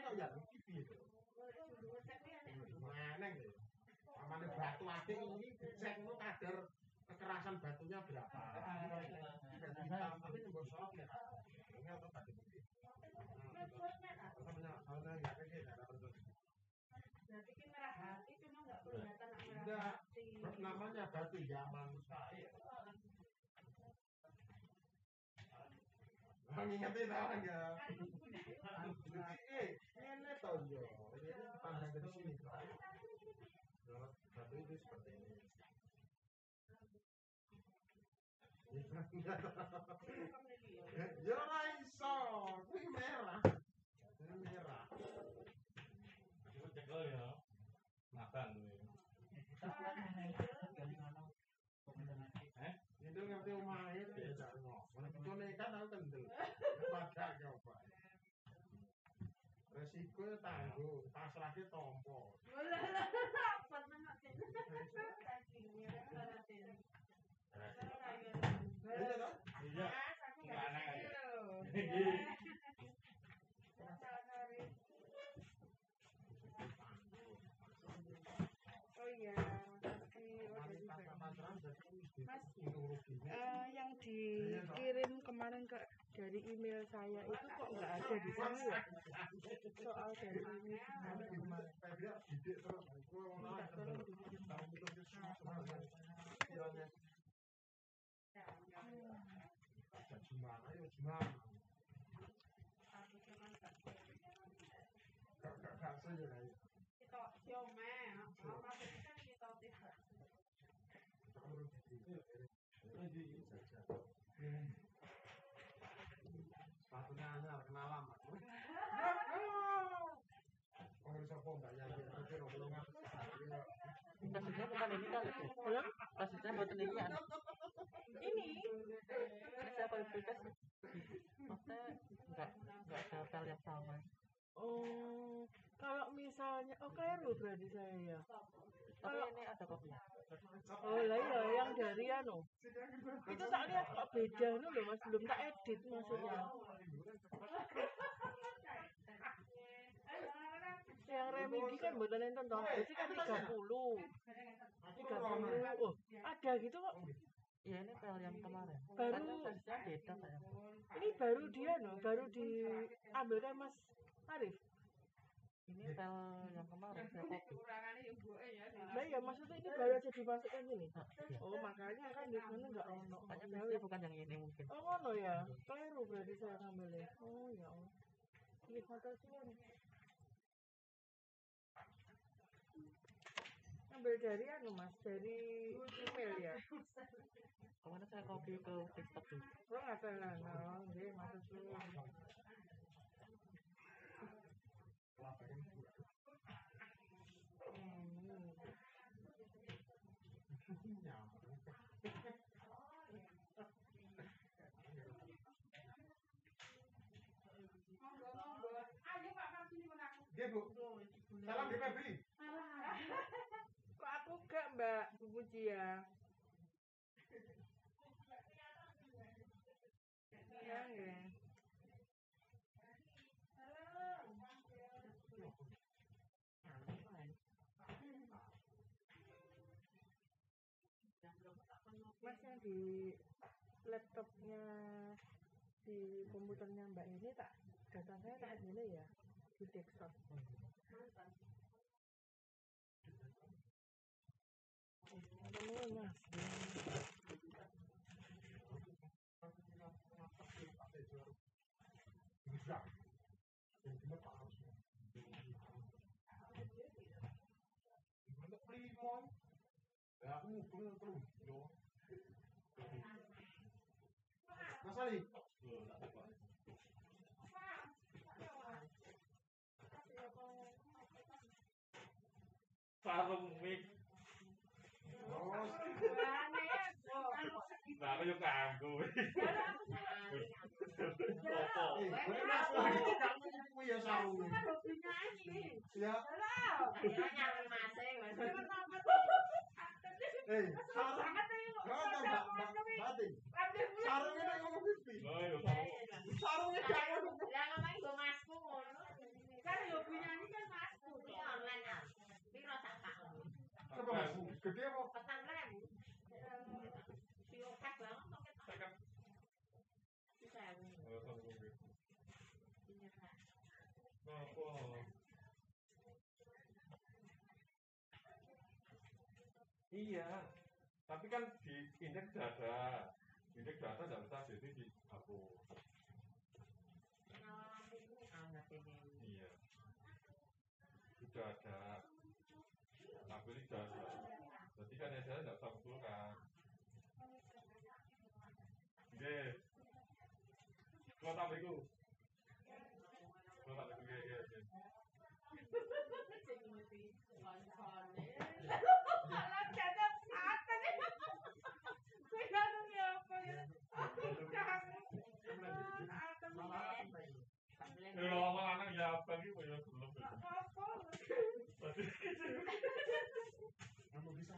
Kok ya iki piye to? Meneng lho. Amane batu akeh ini dicek ngono kadar kekerasan batunya berapa. Jadi hitam tapi juga sok ya. Ini apa tadi? Katanya soalnya enggak kayak ada bentuk. Berarti ki merah hati cuma enggak kelihatan nak merah Enggak. hati. Namanya batu zaman mustahil. Ngingetin tau enggak? Eh, ini tau yo. Ini pandang dari sini. Batu itu seperti ini. Ya iso. Merah. Ini merah. Aku cekel ya. Makan tuh. Eh? Itu ngerti omahe ya jar ngomong. Itu nekat aku kendel. Padha coba. Resiko tanggung, pasrahke nang sing. Iya toh? Iya. Enggak aneh aja. Oh iya. Oh. Mas, ruginya. eh, yang dikirim kemarin ke dari email saya itu kok nggak ada di sini ya? Soal dari email kemarin kemarin. Febria didik terus. Kowe ngono ae. Tahu betul ke semuanya. Kiranya ada gimana ya gimana. Gak gak gak saja ya. Kita siome, oh, maksudnya kan kita tidak. Kalau gitu. Sepatunya anyar kenalan Mas. Oh, bisa kok enggak yakin tapi rombongan. Ini kali. Belum? Kasusnya buat ini kan. Ini Saya kualifikasi. Maksudnya enggak enggak ada file yang sama. Oh, kalau misalnya, oh keliru berarti saya ya. Tapi ini ada kopinya. Oh lah iya, yang dari anu. Itu tak lihat kok beda anu loh mas, belum tak edit maksudnya. Yang remedi kan buatan enten toh, berarti kan 30. 30. Oh, ada gitu kok. Iya ini file yang kemarin. Baru- kasusnya beda saya. Ini baru dia no, baru diambil kan Mas Arif. Ini file yang kemarin saya copy. Nah ya maksudnya ini baru aja dimasukkan ini. Nah, iya. Oh makanya kan di sana nggak ono. Makanya bukan yang ini mungkin. Oh ngono ya, keliru berarti saya ngambilnya. Oh ya Allah. Ini foto suwun. Ambil dari anu mas, dari email ya. Ke mana saya copy ke desktop dulu. Lo nggak salah, no, dia masuk. Hmm. Oke, Bu. Salam di Febri. Mbak, Bu ya? Ya, ya. Mas yang di laptopnya di komputernya Mbak ini tak data saya tak ini ya di desktop. Halo Mas. Bisa. Yang cuma tak harus. Untuk limon. Ya, aku mukul terus. Yo. Mas Ali. Loh, tak tekok. Sarung mik. Oh, Nah, aku yo kanggo. Apa? gue Mas Ali kamu kuwi ya. Ya, eh, Mbak, Mbak, Batin. Sarungnya nek ngomong pipi. Yo sarung. Sarungnya gak ngono. Lah ngomong gue masku ngono. Kan yo punyane kan masku. Ini online ah. Piro? Coba gede apa? Petang ribu. Piro kas banget kok ketok. Tekan. Bisa aku. Oh, sarung mik. Iya kan. Apa? Iya, tapi kan di indeks dada, indeks dada nggak usah jadi dihapus. Iya, sudah ada tabel dada. Berarti kan ya saya nggak usah betulkan. Oke, kalau tambah itu, kalau tambah itu, oke, oke. Kalau lama anak ya apa nih, ya belum. Kamu bisa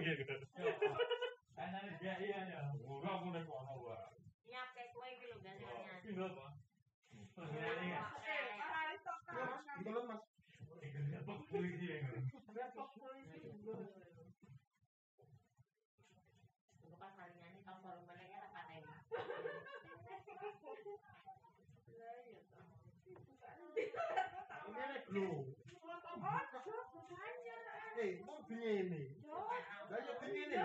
gitu. Karena dia iya ya. Kono. Nyampe iki lho gantiannya. Pak. Mas. Polisi Bukan kalinya ini tahun baru mereka dapat ini. Eh, mau. Lah ya begini. Ini.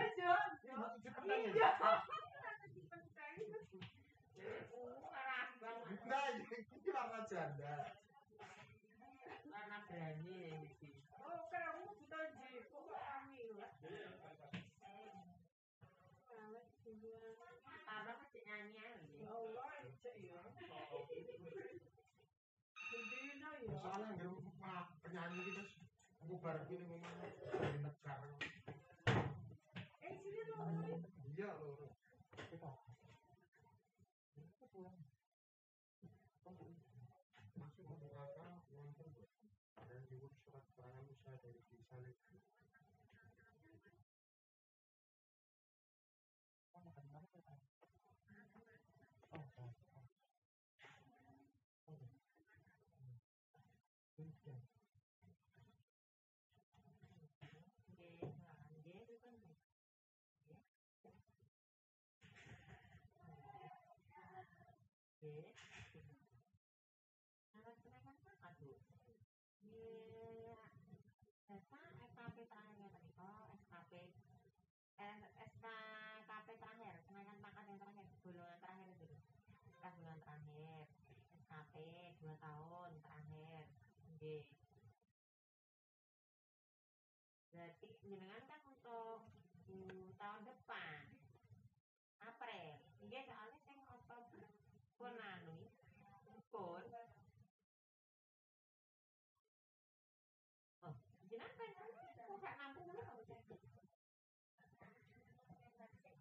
Nah, warna janda. Berani ya nyanyi aja. soalnya ngeru penyanyi kita aku baru ini ngomong dari negara eh sini lo iya lo Data SKP terakhir tadi. Oh, SKP. Eh, SKP terakhir, kenaikan pangkat yang terakhir, golongan terakhir itu. Kita bulan terakhir. SKP 2 tahun terakhir. Oke. Berarti jenengan for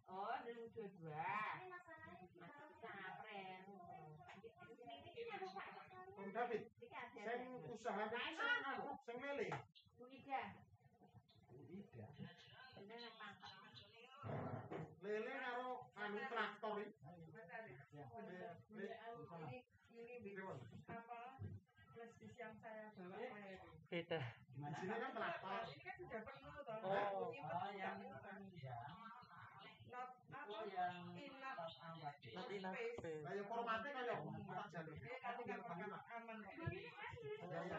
Oh, room to address. Om David, sing usaha sing anu, sing mele. Buida. Buida. Lele karo anu traktor iki. Yang saya bawa kemarin. Kita. Di sini kan traktor. ini kan sudah penuh toh Oh, Ini oh kan yang sudah ya. not apa yang enough Not. Lah ya formatnya kayak kotak jalur. Ini kan pakai aman Ya ya.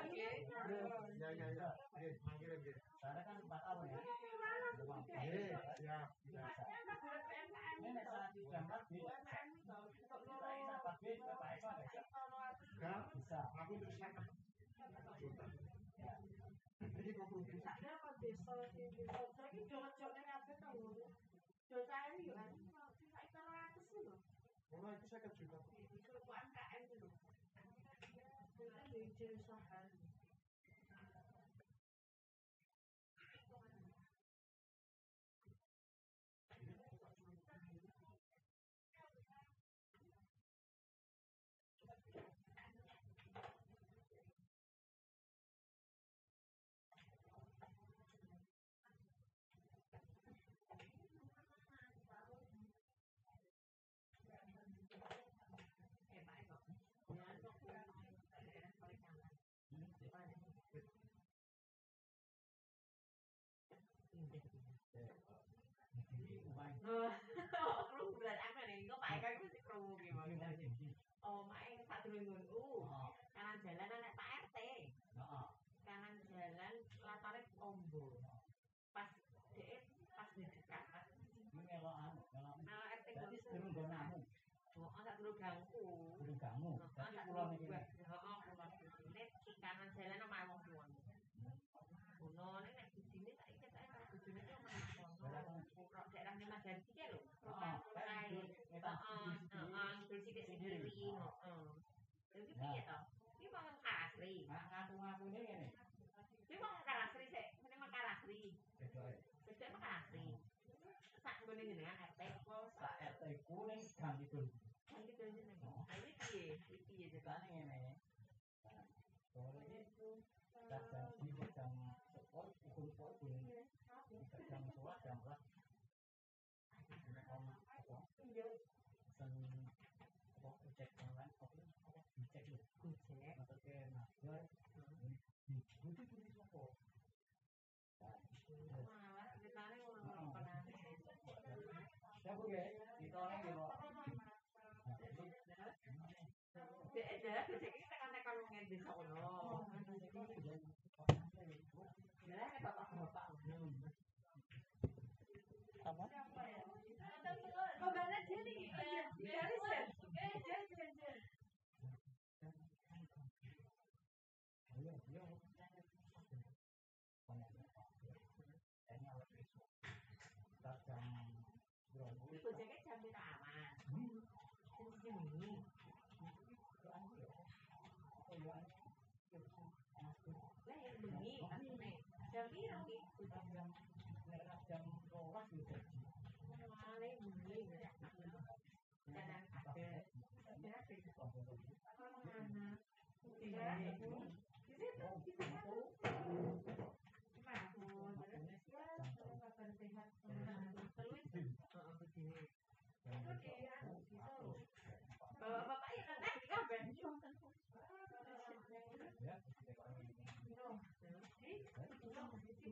Ya ya ya. Oke, manggil lagi. Karena kan empat tahun ya. Ya. ya. Ini nek saat sudah mati. Kita ini apa bis Bapak Eko ada nggak? Enggak, Bisa. aku terus sana. Juta. Iki kok provinsi. Sakne apa desa sing desa saiki jok-jokne kabeh to ngono. Jok cair yo kan. Sing sak 200 lho. Ono iki 50 juta. kru berarti aku nih kok pak Eka itu si kru gimana oh pak Eka satu minggu u kanan jalan anak pak RT Heeh. kanan jalan latarik ombo pas deh pas di dekat mengelokan Nah, RT gak bisa turun gak mau anak turun gangku turun gangmu. tapi kula niki Iki piye to? Iki mau asri. Mak aku aku ngene. Iki mau makan asri sik, ngene Mekar asri. Sedek sik makan asri. Sak ngene ngene kan RT ku, sak RT ku ning gang itu. Gang itu oh. ngene. Iki piye? Iki piye jebane ngene? Oh, ngene. Dadah. 这小刘。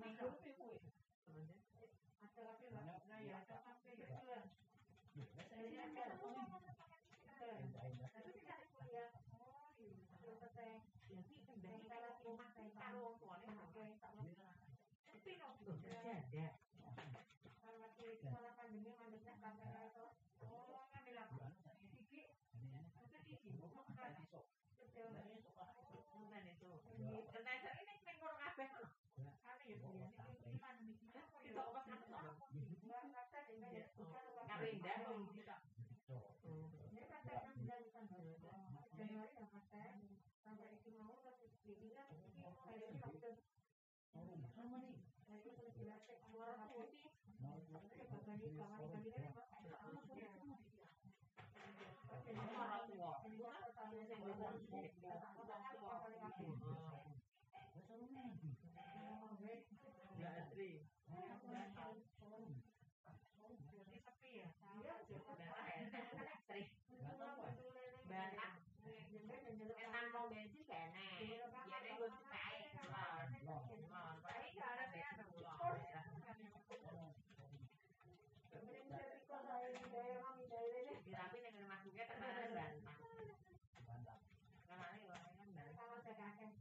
Ada kafe lah. Nah, ya, ada kafe kebetulan. Jadi ada. Ada. Tapi tidak ada kuliah. Oh, iya. Ada peteng. Jadi kendali kalau rumah karo wong tuane Oke, tak apa. tapi kok ada. Kalau masih sekolah pandemi mandeknya kafe itu. Oh, ngambil apa? Gigi. Itu gigi. Betul. Bukan itu. Karena saya ini ning kono kabeh lho. Anu ya, Bu, ya. Ini pandemi kita. Itu apa sampe sono? Nggak kata dengan ya. Bukan lupa. Karo indah wong kita. Ini kata yang bilang bukan dulu. Januari ya kata. Sampai itu mau terus dibilang ini kayak ini waktu. Nah, itu terus dilatih keluar apa sih? Tapi bapak ini kawan kami ini apa? Kamu punya. Ora tuwa. Ini gua pertama sing ngomong. Aku tak tahu apa kali kaki. Ya asri. Jadi sepi ya. Iya, Darah ya. Asri. Banyak. Etan mau bensin kene. Ya nek gue kae. Nah, bae ada ya ada Tapi nek masuknya tenan bantah. Karena ini orangnya bantah.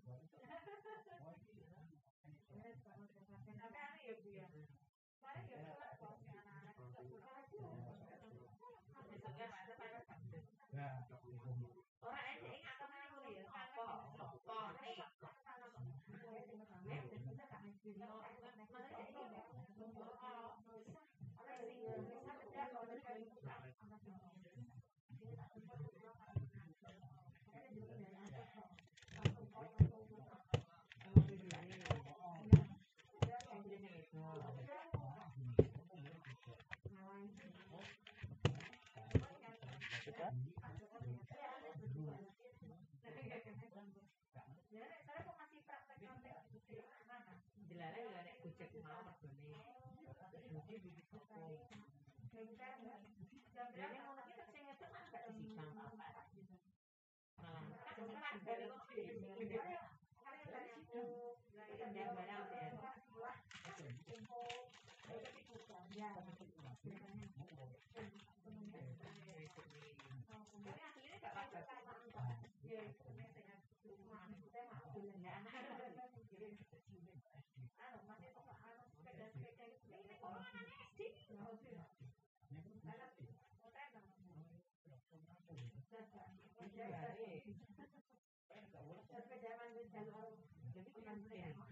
Besoknya ada pada sabtu. Orang aja ini atau mana kuliah? Apa? Apa? Nih. Ya, nek enggak. Jam Jadi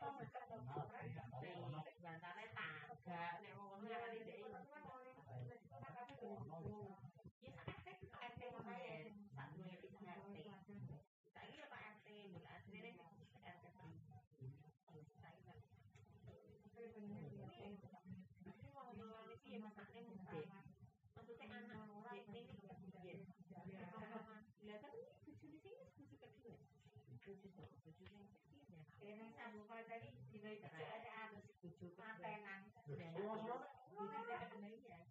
kan kan kan kan kan. Iya, gitu cuci online juga tak bayar, tak kenalan. Misalnya kayak Bantane tagak,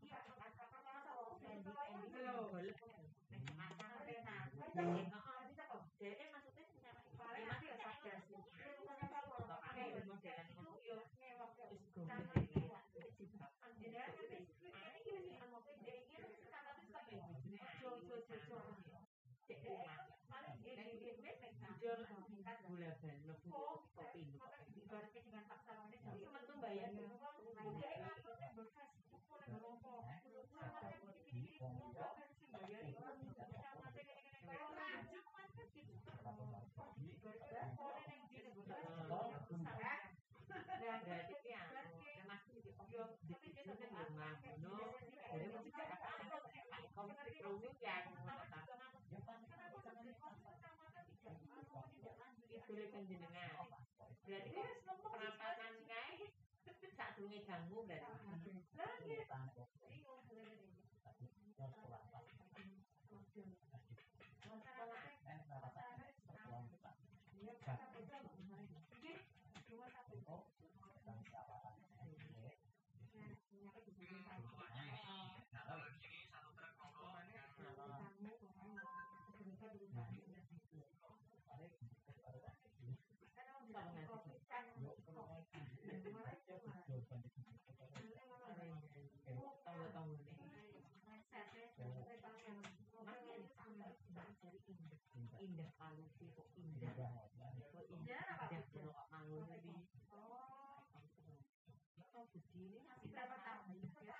nek wong ngono ya kali dhek. Ya sak RT, sak RT wae. Sak duwe iki sak RT. Saiki ya Pak RT, mbok asline nek RT. Ini wong ngono iki ya masakne mudhe. Maksudnya anak dek ini biyen. Lah kan bojone sing wis bojo kedua. Bojo bojo sing ketiga. Ini sambung kalau tadi dino itu ada harus Bojo mantenan. Berarti kan perampasan kae sak durunge ganggu berarti. Indah palusi kok indah. Kok indah indah. Oh, budi ini masih berapa tahun? Ya.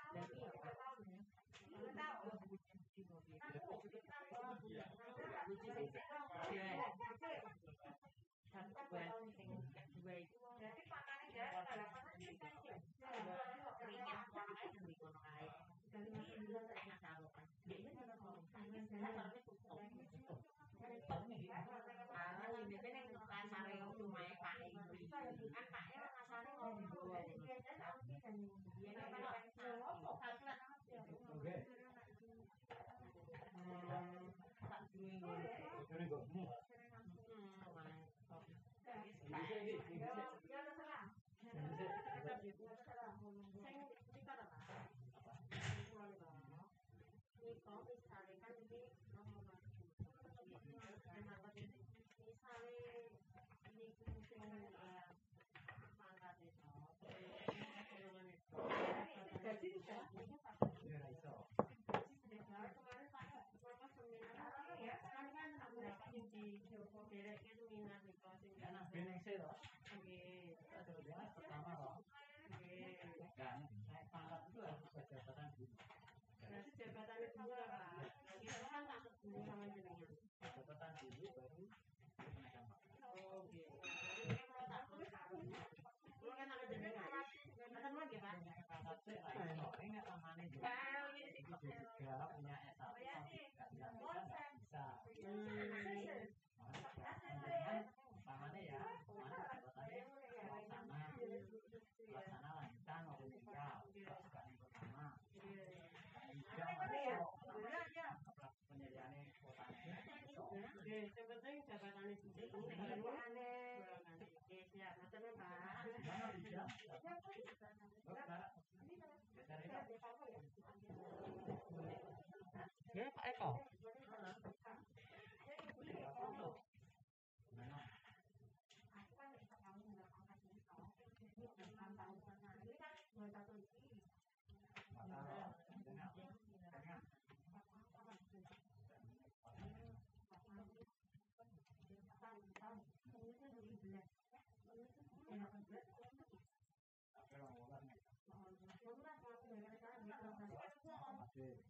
Satu bulan sing kedua itu Berarti pakannya kita keringat kono. Ah, anaknya masalahnya mau dibawa ke kita tahu sih kan dia kan ngomong kalau kita tahu sih oke ini gue. Derek kan seminar di Ya nang beneng sih to. Oke. Ada pertama. Oke. Naik pangkat itu harus jabatan. Berarti jabatan itu juga Pak. Kita kan tak ketemu sama jenengan. Jabatan dulu baru kenaikan pangkat. Oh, gitu. Jadi. Lu kan ada jenengan. Ketemu lagi. Punya pangkat sih. Ini amane juga. Ini sih. Ibu juga punya S1 nggak dilakukan bisa. Makanya utamanya ya, mana jabatannya pelaksana, pelaksana lanjutan maupun tinggal, pasukan yang pertama. Juga masuk masuk. Oke, sebetulnya jabatan itu sendiri. Oke, siap. Macam apa, Pak? Okay.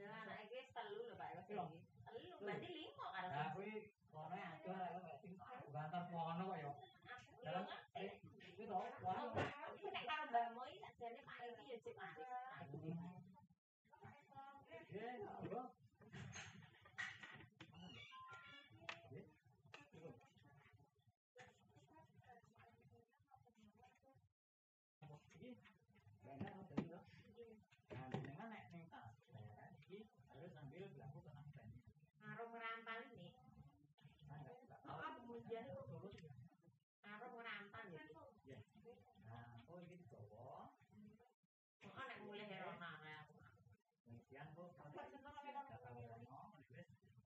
terakhir itu. Tak terakhir, atau PA terakhir. Harus ada jabatan. Adalah anak iki telu lho, Pak. Telu. Berarti lima karo Nah, kuwi kono ada lah kok sing gantar kono kok ya. Dalam eh itu to, kono. Iki nek karo Mbak Moi sajane Pak iki ya cek Pak. Ya, apa? Nah, dengan nek ning tas, iki harus sambil berlaku tenang dan Karo ngerampal ini. Oh, apa kemudian karo ngerampal ya. Nah, oh iki digawa. Oh, nek mulai herona rek. Kemudian kok kata ngono,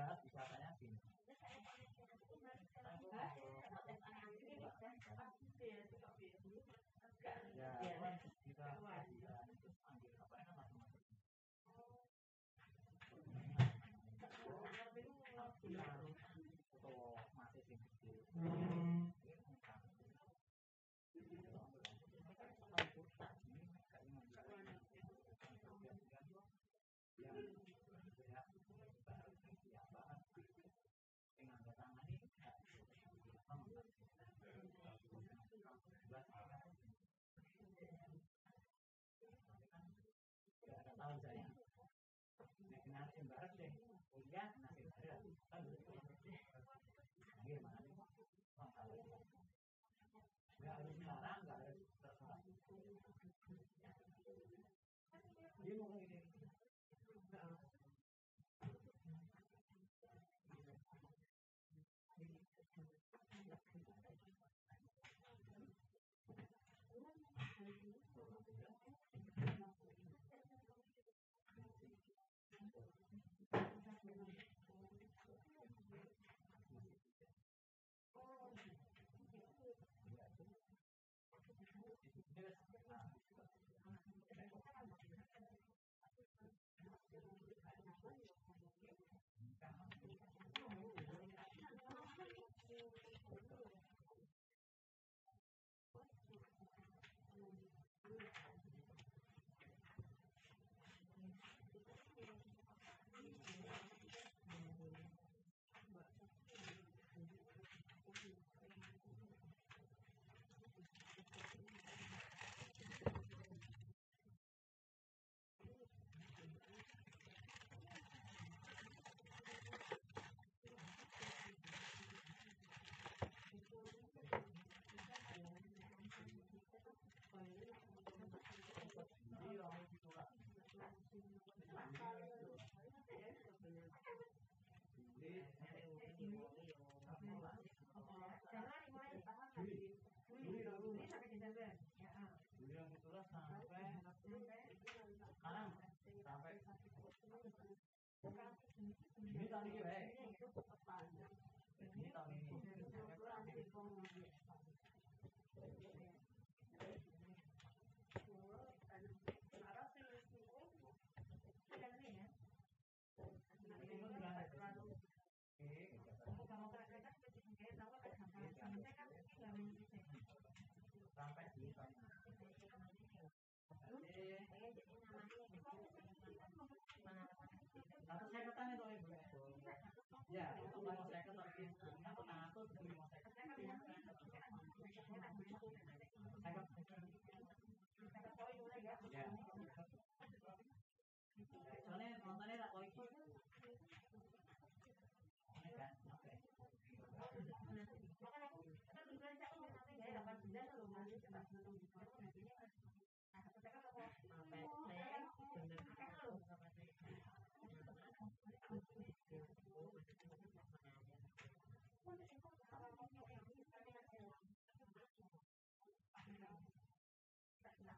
jelas bisa tanya sini. Ya, masih sing I'm Januari sampai di tahun Iya. Ya, itu lima second tapi kenapa Naruto dan lima second? Second, saya Ya. saya nontonnya saya koi saya kan? Makanya, saya berulang-ulang sampai saya 18 saya 18 saya 20.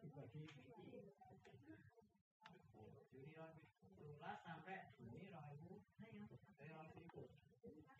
dibagi Juni tahun 2017 sampai Juni 2000 dari 2000 Bahasanya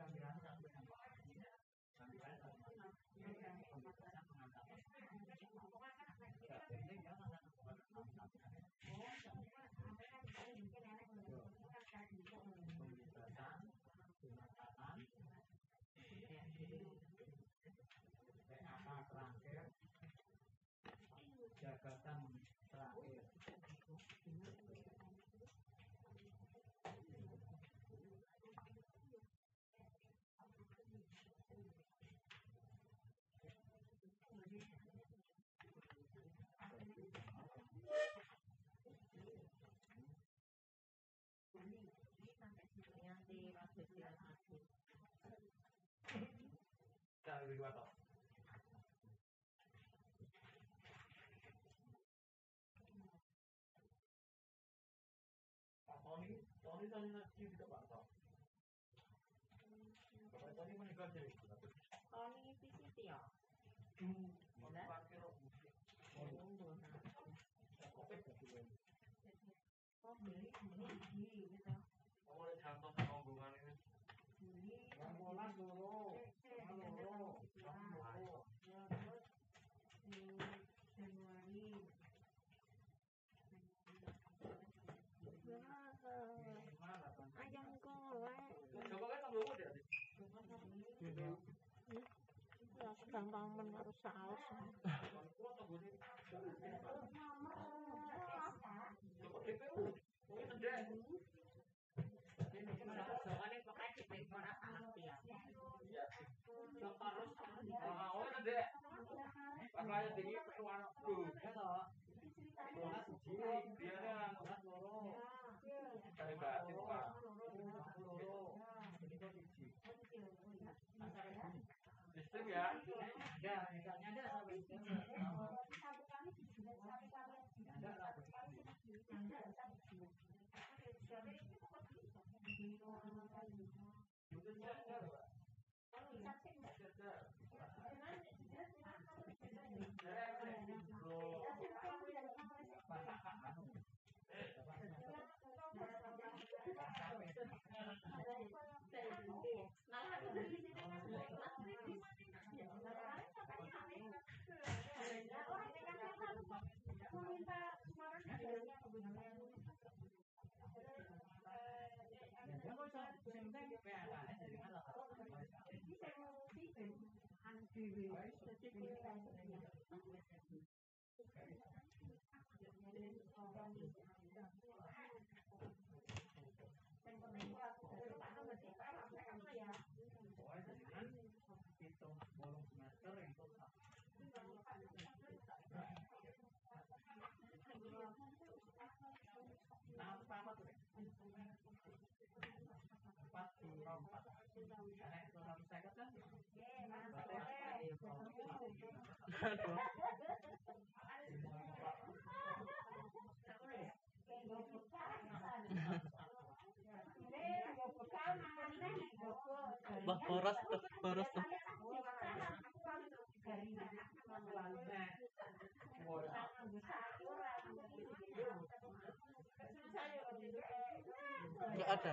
tan grande. Jangan lebih kuat toh. Pak Tony, Tony tadi nanti tidak Pak Tony. Bapak Tony meninggal jadi. Tony PCT ya. Mau parkir oh, kopi Oh, beli beli gitu. Kamu lihat jantung rombongan ini. Yang molas loro, yang loro, yang loro. Januari Gimana kan? Ayam goreng. Coba kan tambah muda. Ya gampang menaruh saus. Kalau tunggu ini. Coba DPU. Mungkin ada. Soalnya pokoknya di bawah anak dia. Iya. Dokter terus Ah, oh ada. Pas layak tinggi peruan tuh. Ya toh. Molas siji, Dia kan molas loro, kayak batin pak. Ini kok siji. Listrik ya. Ya, misalnya ada sampai. Ada lah. Mungkin ya ada pak. Ya, kok iso sing penting PLN jadi kan lah. Pokoknya jadi kan hitung bolong semester itu Nah, apa tuh? Empat puluh empat. Karena itu harus saya kata. Wah, boros tuh, boros tuh. Enggak ada.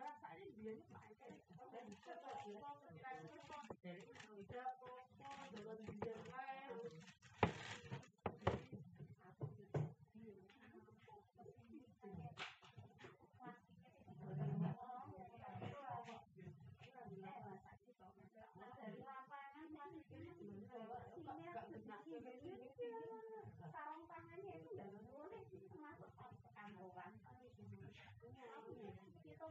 他反正原版的，我们这个我告诉你，但是放的你这多多的了，你这歪了。sarung tangannya itu udah lurus masuk ke kantong kan. Itu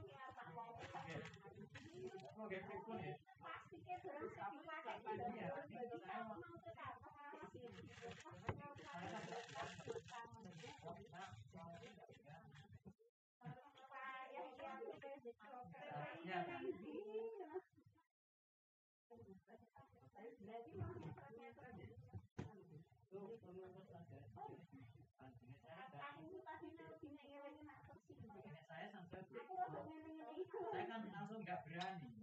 saya kan langsung nggak berani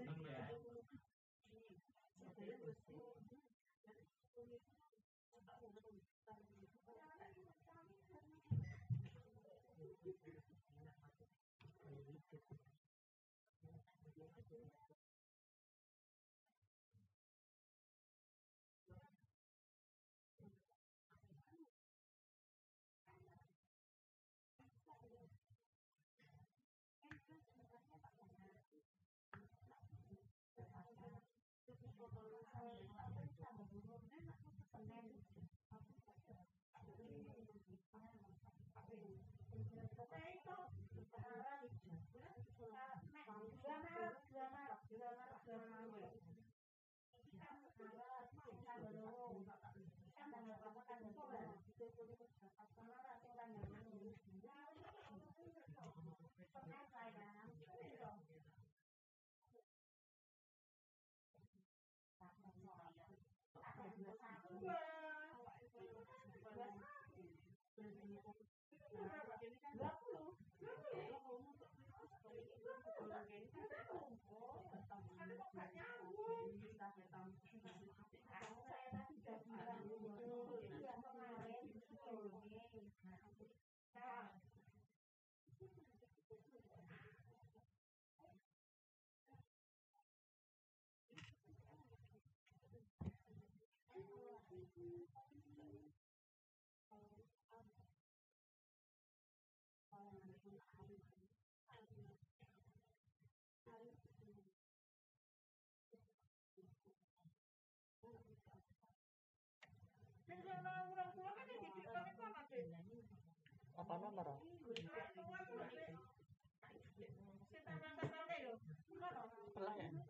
orang bawa sini ya Apa nomor? Sebelah ya?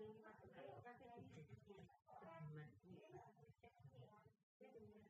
Amen. Amen.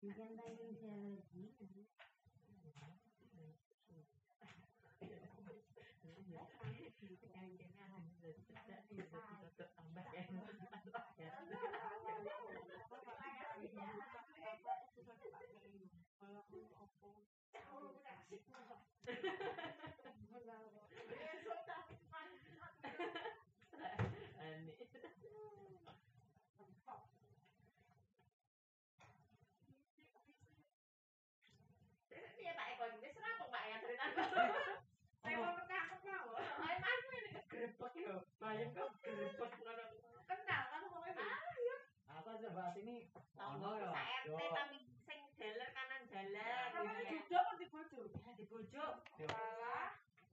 Iya Pak Eko, ini serapuk Pak ya ceritanya. Saya mau ketangkep ya, loh. Ayo mana kegerebek ya. Bayang kok ngono. Kenal kan Ah, Apa bahas ini? Ono ya? Yo. tapi sing daler kanan dalan. Namanya gitu ya. Judo apa di bojo? Ya di bojo. Yo. Alah.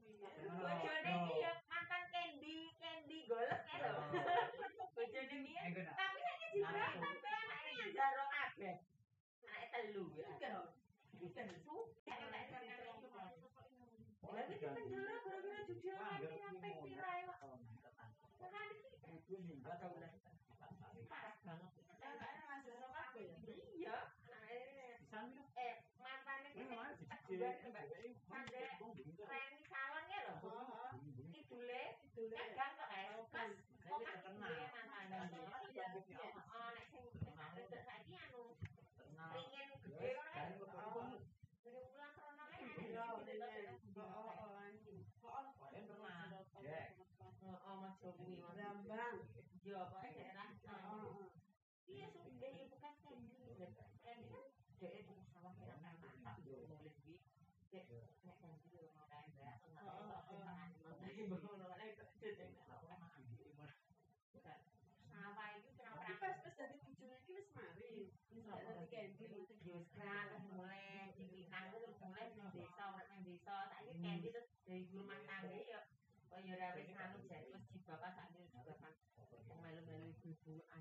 Bojone Yo. iki ya mantan Candy, Candy golek ya lho. Bojone dia. Eh. Tapi anake yang jaro kabeh. Anake telu ya. Bukan gara-gara Wah, kan nggak sampai viral. Oh, tahu lah. parah banget. Ya. Iya, eh Mandek Reni Salon ya lho. Heeh. Kidule dagang kok es. Pas kok kan kidule mantane. Oh, nek sing saiki anu ringin gede kan. Dari bulan corona kan ada. bener. Heeh, heeh, anjing. Heeh. Kalian pernah? Jack. Oh, Jomi. Rambang. Yo, pokoknya daerah. Iya, sudah ibu kan Candy. Candy kan dia itu sama kita kan tak nulis di Dek, nek Candy lu mau kayak mbak, Sama itu Tapi kenapa pas pas dari bojone iki wis mari. Wis gak dadi Candy. Yusra terus mulai Cikitang terus mulai nang desa urip nang desa. Saiki Candy terus dari rumah tangga ya kok ya ora wis anu jadi wis jibakan saiki jibakan wong melu-melu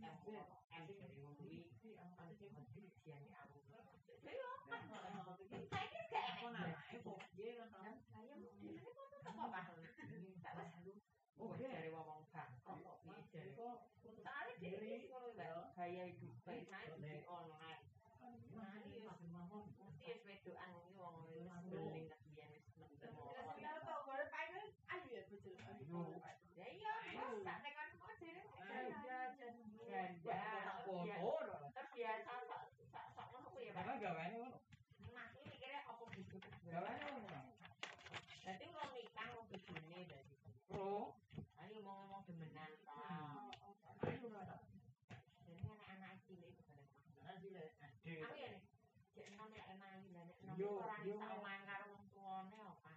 ada di Hawaii ngono ki to. Kalau di utangan jam M M dari wong kuwi pasti sing pendidikan di aku. Jadi apa? Saya ki gak Kok enak. nah, kok iya kan. Saya mau kok apa? Tak pas lu. Oh, dari wong bang. Kok iki dari Kok Soalnya dia ini ngono Mbak. gaya hidup baik saya di online. Nah, ini wis mesti wis wedokan iki wong wis beling kebiyen wis ketemu. Ya iya, wis tak tekan kok dhewe. Ganda. tak foto. Terbiasa sak sak sak ngono kuwi ya, Pak. Karena gawane ngono. Nah, ini kira apa gitu. Gawane ngono. Dadi wong nikah wong bojone dadi. Pro. Ayo ngomong demenan ta. Ayo ora. Jadi anak-anak cilik Nah, sile. Ade. Aku ya nih, cek enam ya lah, nek Yo, itu orang yo. omongan karo wong tuane apa.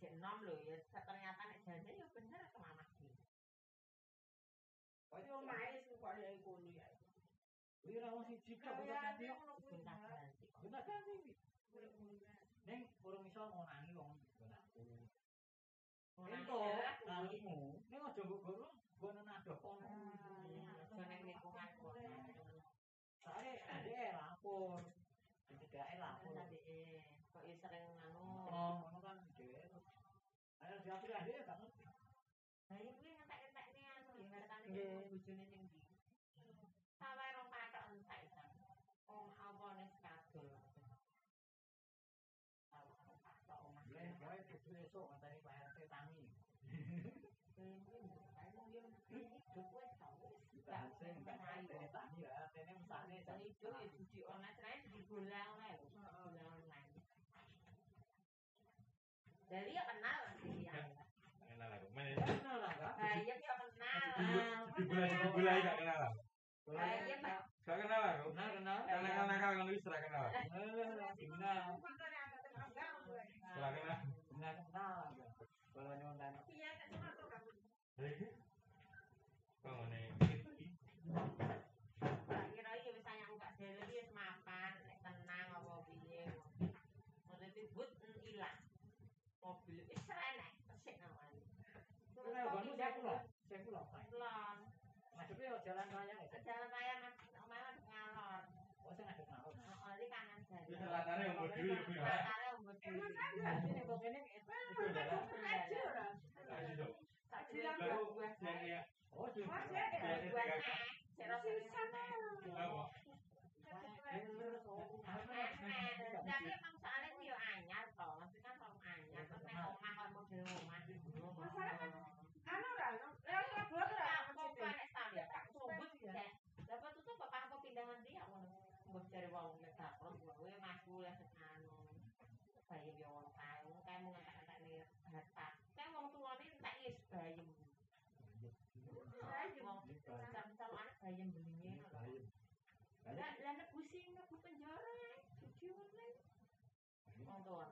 Cek enam lho ya, ternyata nek jajan ya Lira wong siji kok kok ganti. Terima kasih. Neng kurang iso ngonangi wong nggon aku. Ento, kalimu, neng aja mbok guru gua nenado pon. Jane nek kok aku. Sae, ade lapor. Dikedake lapor. Ade, kok iso sering nganu. Oh, ngono kan dhewe. Ayo diatur ade ya, Bang. Nah, iki ngetek-ngetekne anu, ngarepane bojone ning soalnya dari itu ya judi online terakhir di bola online bola online dari ya kenal sih ya kenal aku main kenal lah ya dia kenal di bola di bola ya kenal lah Gak kenal lah, kenal kenal Kenal kenal kenal, kenal kenal Kenal Setelah kenal Kenal kenal Kalau nyontan Iya, kenal tuh kamu Lagi? Kamu nih Kenal banget saya pulang. Saya pulang. Lon, Maksudnya jalan raya jalan raya malah ngalor. Oh, saya. Oh, kanan dulu dulu. Ini Oh, apa? Tapi emang soalnya itu ya anyar toh, maksudnya kan kalau anyar, terus nek omah kalau model omah Masalah kan, anu lah, lewat Surabaya tuh lah, Apa apa nek sampe tak sumbut ya. Dapat tuh tuh bapak aku pindahan dia ngono. Cari wong nek dapur gue masku lah anu. Bayi yo wong kae, wong kae mau ngata-ngata nih harta. Kayak wong tuane entek wis bayem. Wong jam-jam anak bayem belinge. Lah lah nek pusing nek penjara, cuci online. Wong tua.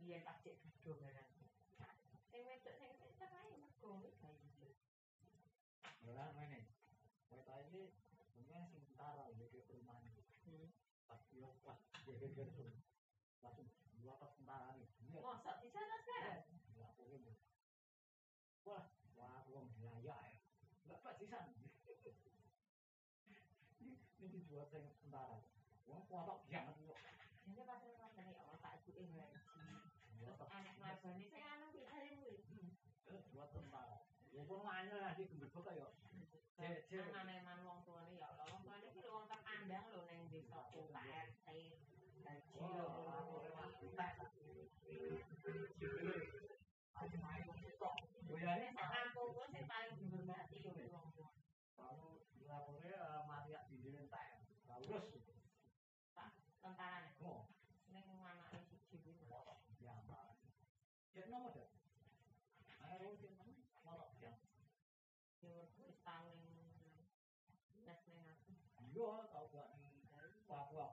Biyen tak cek video geger tuh. Langsung dua pas kembangan itu. Masa di sana sekarang? Ya, aku ini. Wah, wah, uang gila ya. Bapak di sana. Ini dua tank kembangan. Uang kuat kok yang itu. Ini pasti mau dari awal tak ikut ini. Anak mas ini saya anak kita ini. Dua kembangan. Wong mana lagi kembali kok ya? Cek cek. Nang nang wong tuane ya Allah. Wong tuane ki wong tak andang lho ning desa Pak RT. Papua.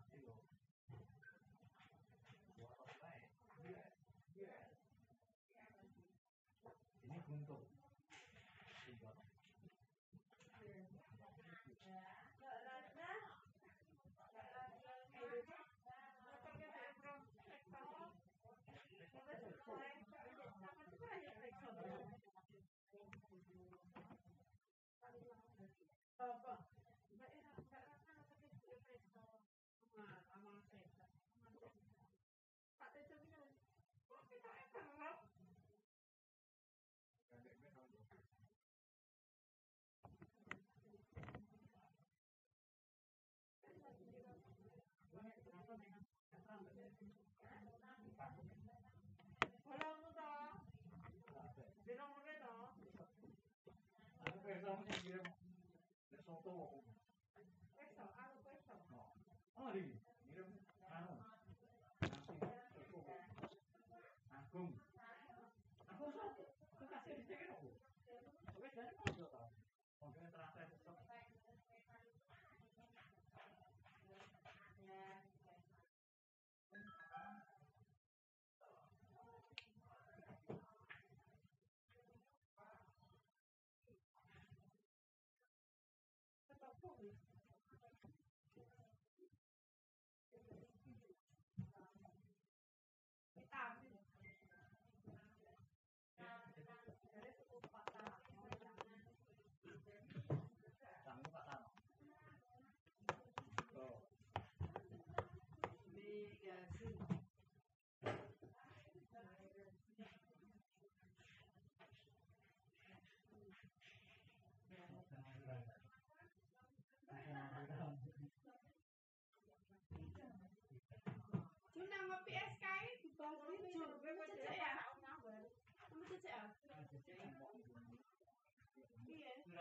Papa.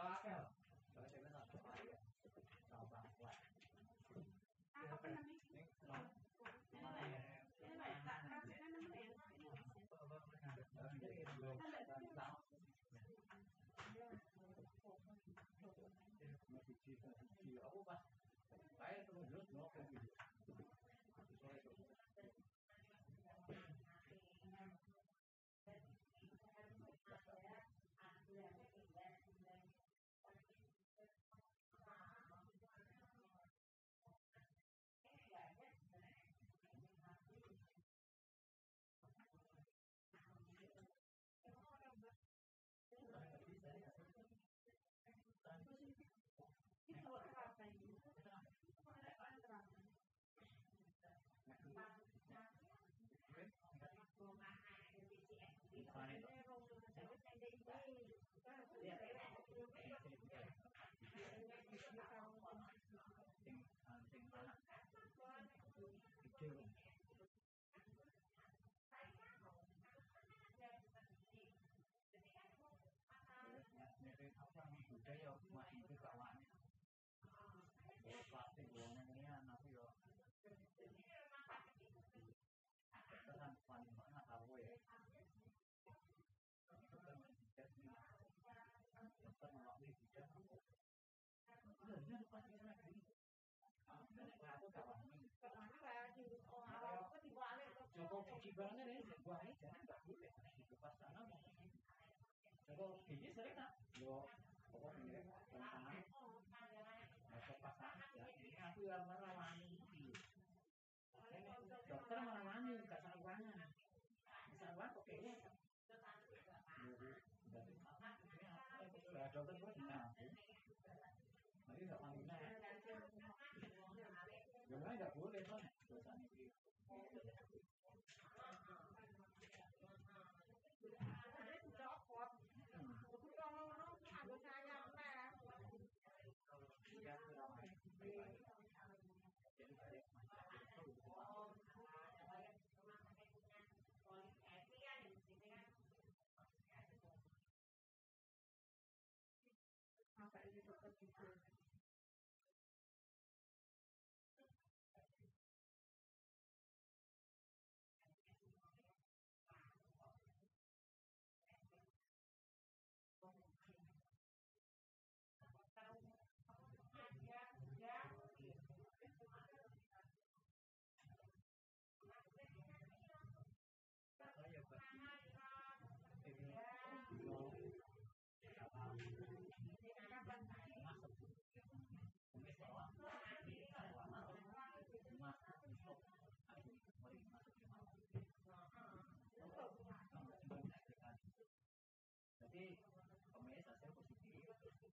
knock out. ibaratnya dari ini jangan gak boleh. Pas kalau sering tak, yo pokoknya tanam masuk pas tanam ya. aku yang merawani. Dokter merawani gak oke. Ya dokter tapi gak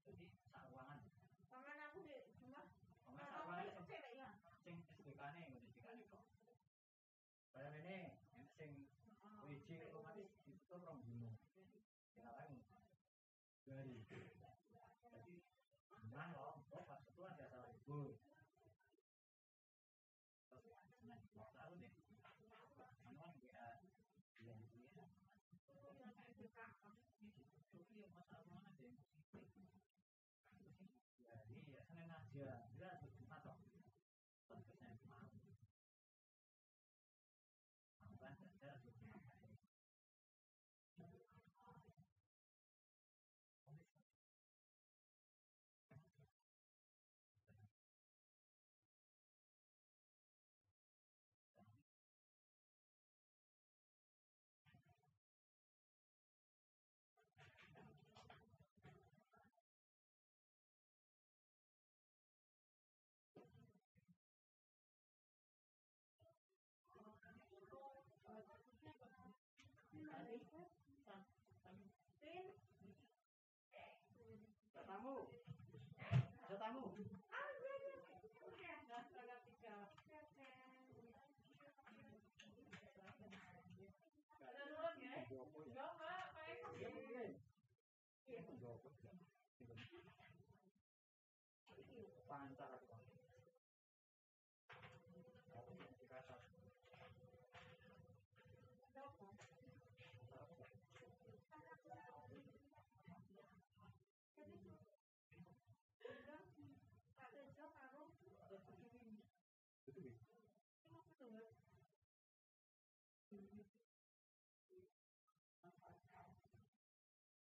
jadi sak ruangan Paman aku di cuma kemis sak ruangan sing cewek ya. sing SDK ne ngene SDK ne kok kaya ngene enek sing wiji otomatis ditutup rong dino sekarang dari jadi Nah, loh, oh, pas itu ada salah libur. Terus, nah, waktu aku deh, anu kan WA, dia gitu ya. Tapi ya masalah mana deh? Jadi ya Senin aja, dia harus Jumat toh. Sampai Senin Jumat. Aku kan kerja harus Jumat. Ada tamu. Ada tamu. Pancar aku. Aku di kasar.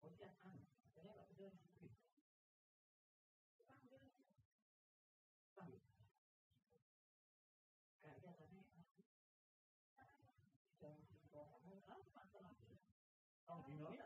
Oh, dia anu. Dia nggak bisa sedikit. Panggil. Kayak dia tadi. Jam tiga kamu apa lagi? Oh,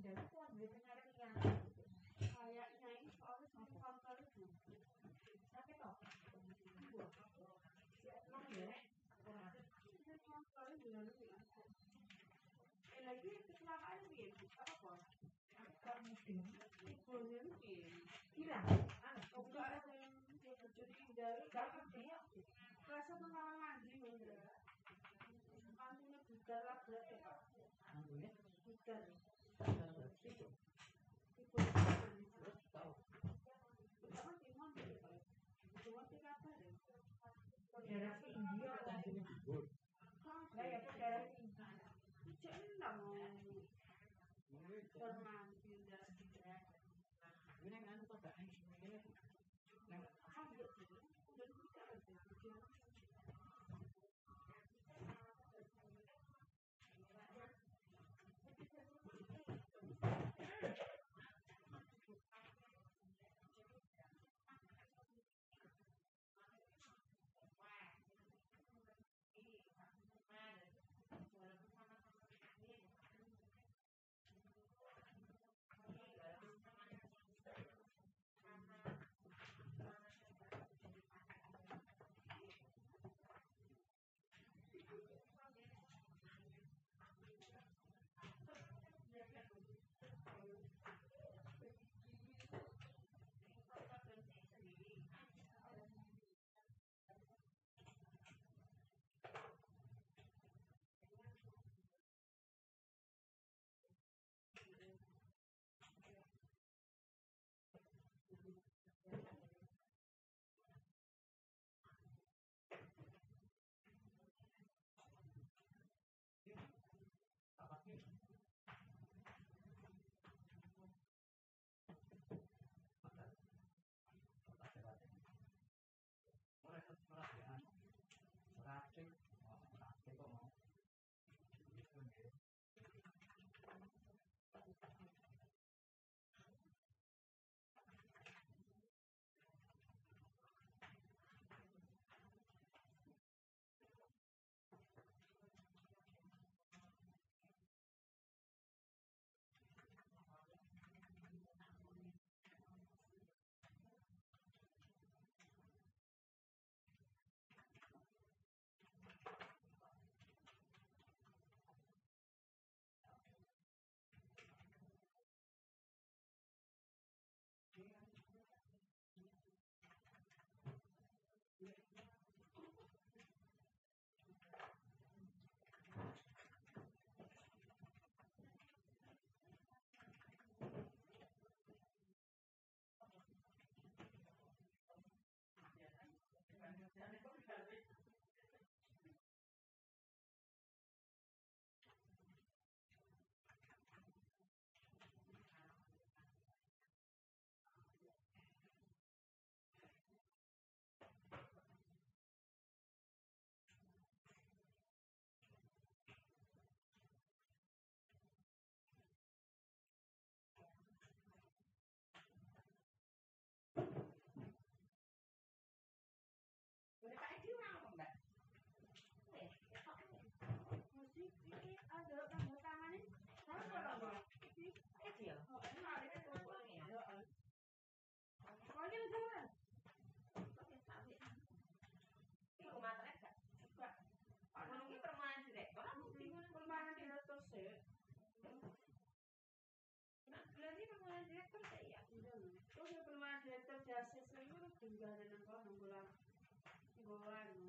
dari tuan ada pengertian kayaknya ini soalnya satu kantor itu tapi toh ya? Emang yang daerah tinggi atau gunung dhuwur. Nah, ya daerah tinggi. Cek endang. Mulai Ya, sisanya juga ada enam bulan. Bulan.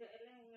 macam airline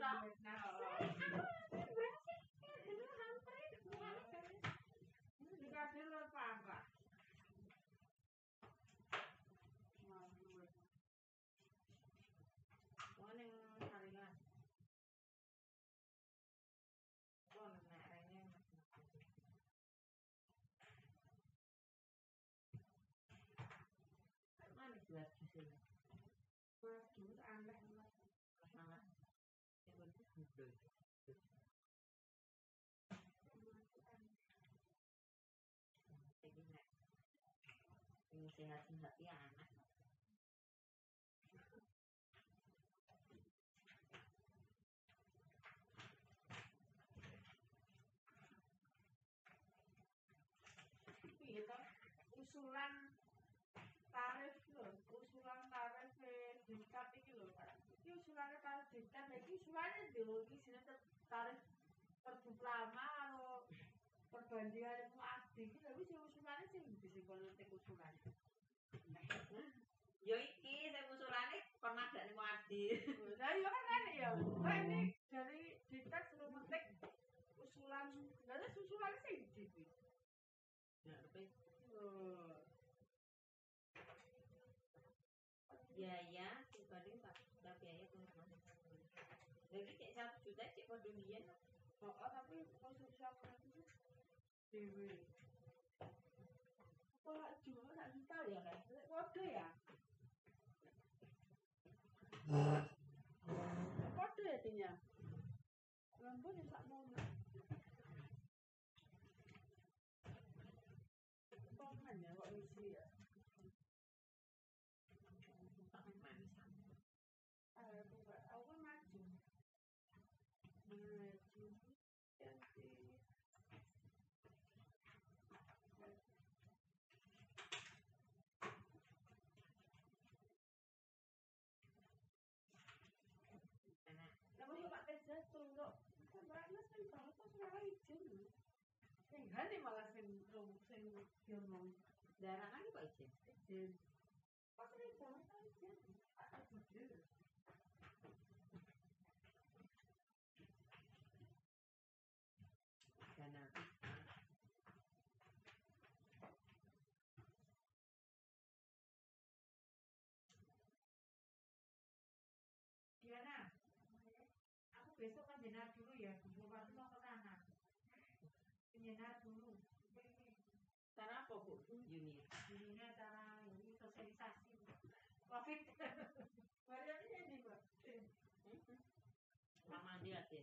Exato. Penting gudul. Ini nek. Ini sehat-sehat ya anak. necesitan X usuarios de dos diseños de estar por tu programado, por todo sing día de más. Yo iki saya musulane pernah gak nih mati. Nah, yo kan nih ya. Nah, ini dari cerita seru mentek usulan. Gak usulan sing di sini. Ya, tapi. Ya, ya. Jadi cek satu juta cek kode biyen oh, tapi konsumsi aku itu dewe. Wah, cuma tak tahu ya kan? Kode ya? Kode ya tinya? Lambun ya sak Pangan ya kok isi ya? tak manis. Ah, aku nggak- aku kan maju. Maju. Ganti. Enak. Nama si Pak Teza tuh kok. Kan Barangnya sing banget kok suara izin. Sing gani malah sing rum sing diomong Darah kan kok izin. izin. Pas ini banget kan izin. Ada judul. Dana. Diana, aku besok kan jenar dulu ya, Bu Bupati mau ke sana. Penjenar dulu. Cara apa bu? Junior. Ini sosialisasi. Covid. Variannya ini, Pak. Mama dia sih.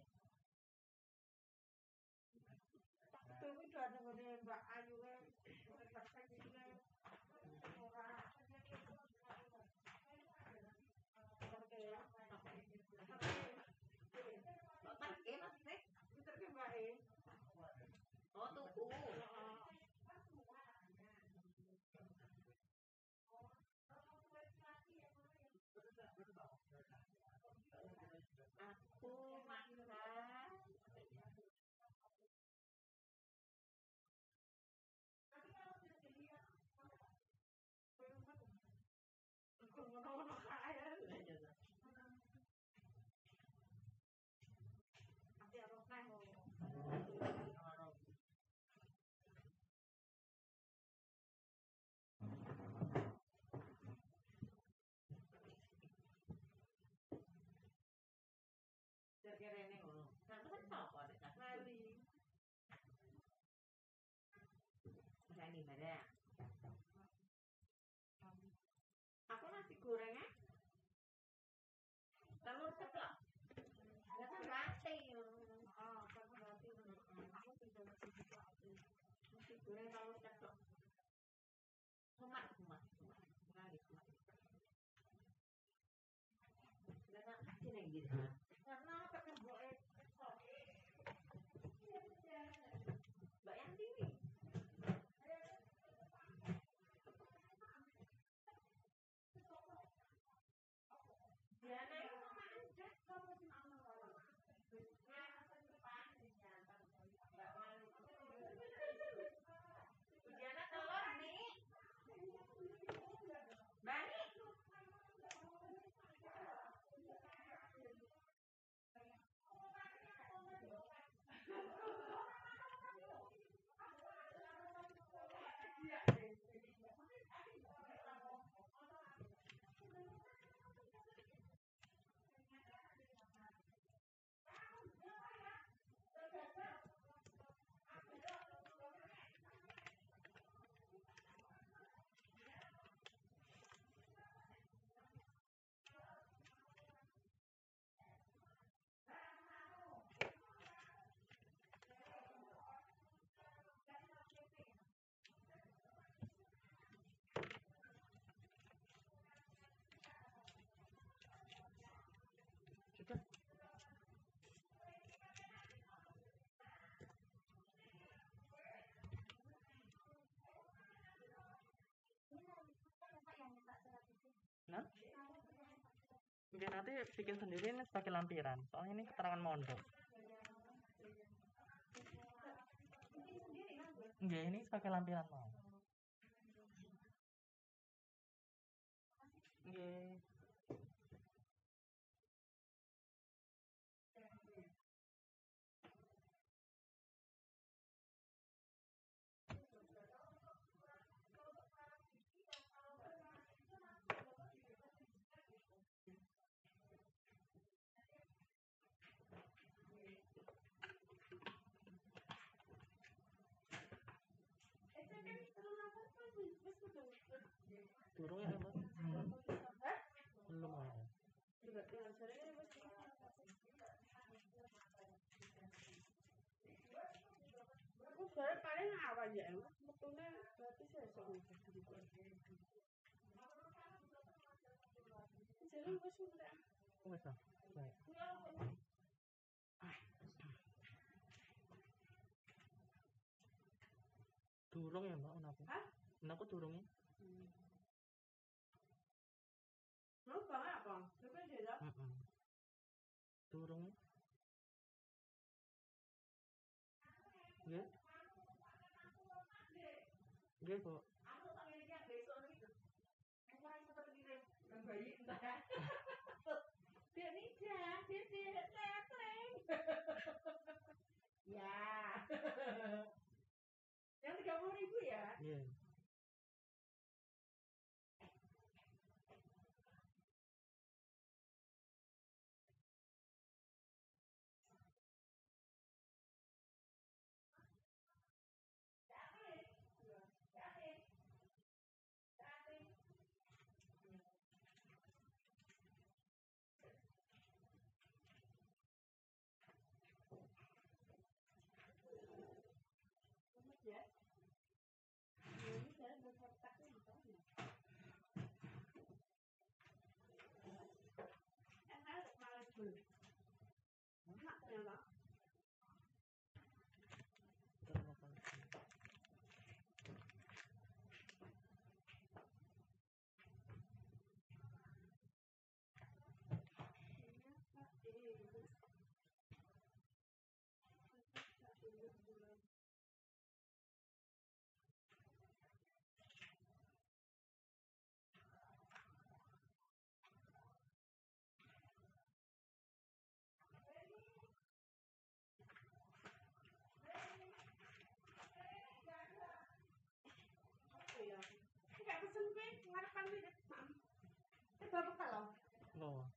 Nah? Mungkin nanti bikin sendiri ini sebagai lampiran. Soalnya ini keterangan mondok. Enggak, ini sebagai lampiran mau. Enggak. Durung ya, Mas? Belum ada. Caranya wis Aku sebenarnya paling awal ya, Mas. Metune berarti sesuk iki. Jadi wis mulai. Wes ah. Baik. Durung ya, Mbak, kenapa? Hah? Kenapa durung ya? Mau banget apa? Tapi dia. Durung ya? Nggih. Nggih, Bu. Dia nikah, dia tidak catering. ya. Yang tiga puluh ribu ya? Nggih. enak ternyata. Terima Eh bapak kalau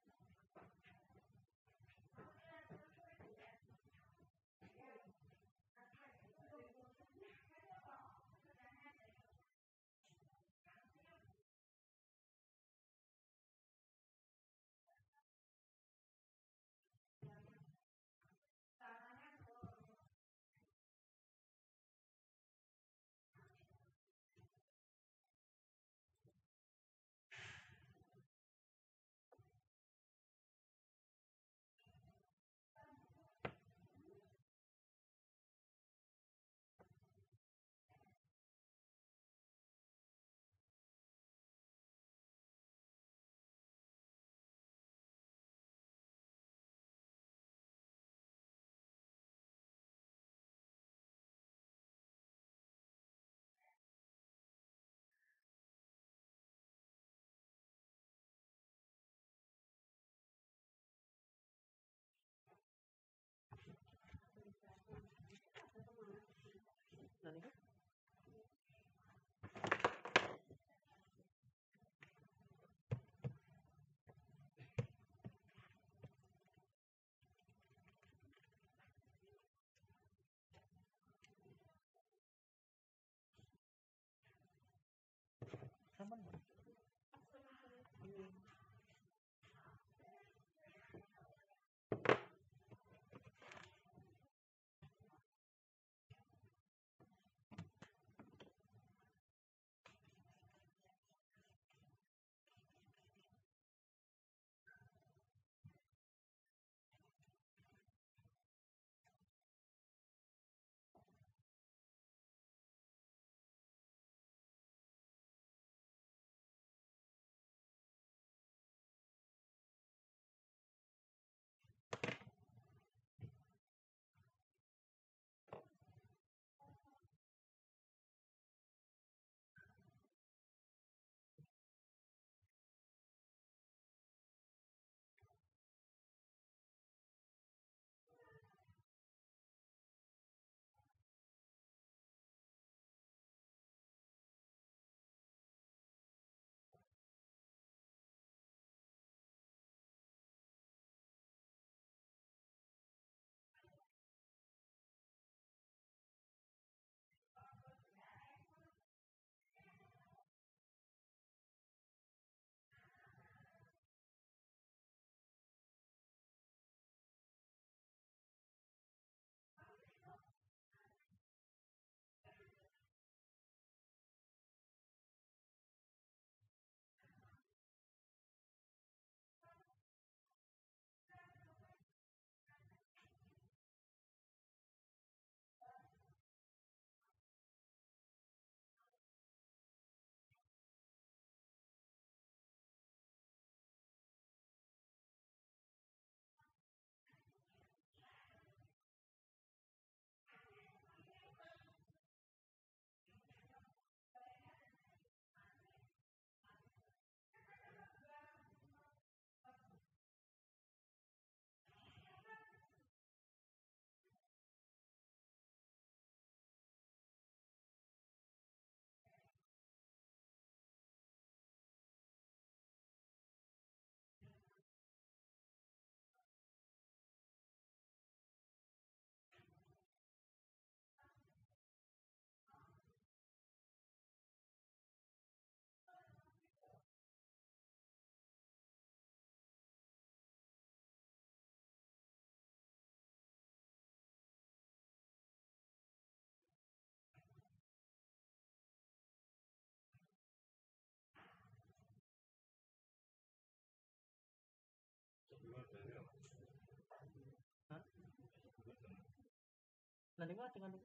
Loh. Lah niku dengan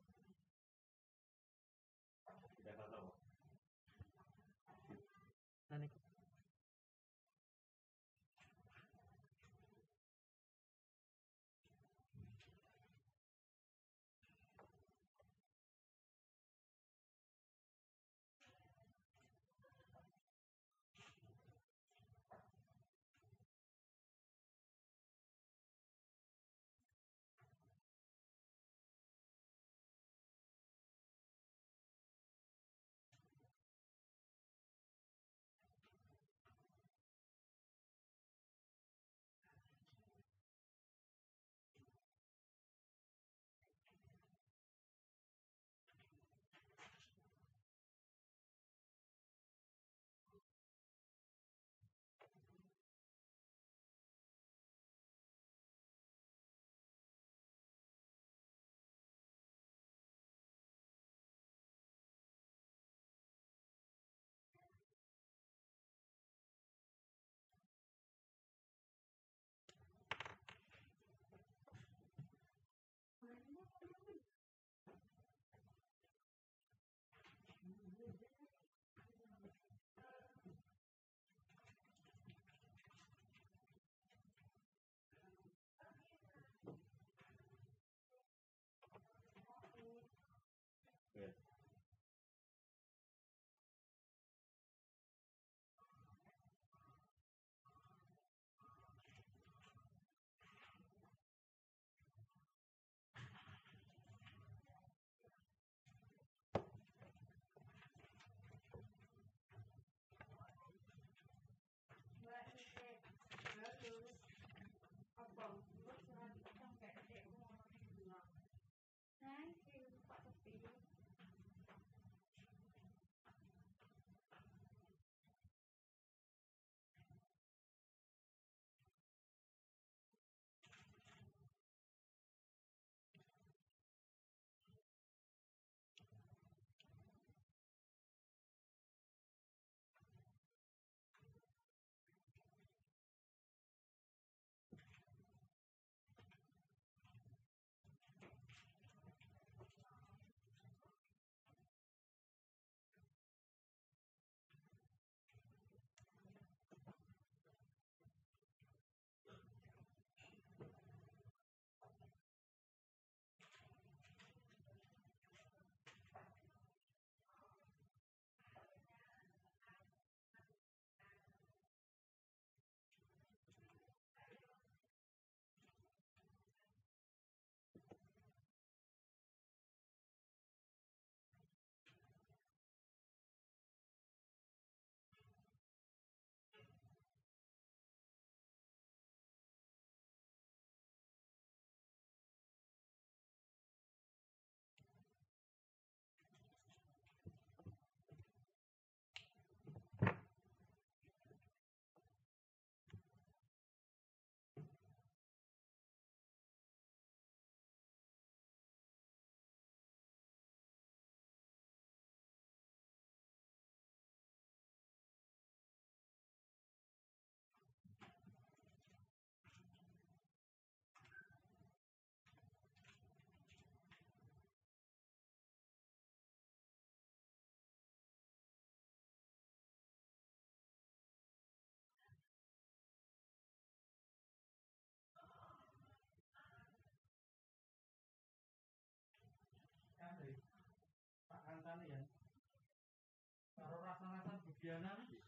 rasa-rasa budiana iki.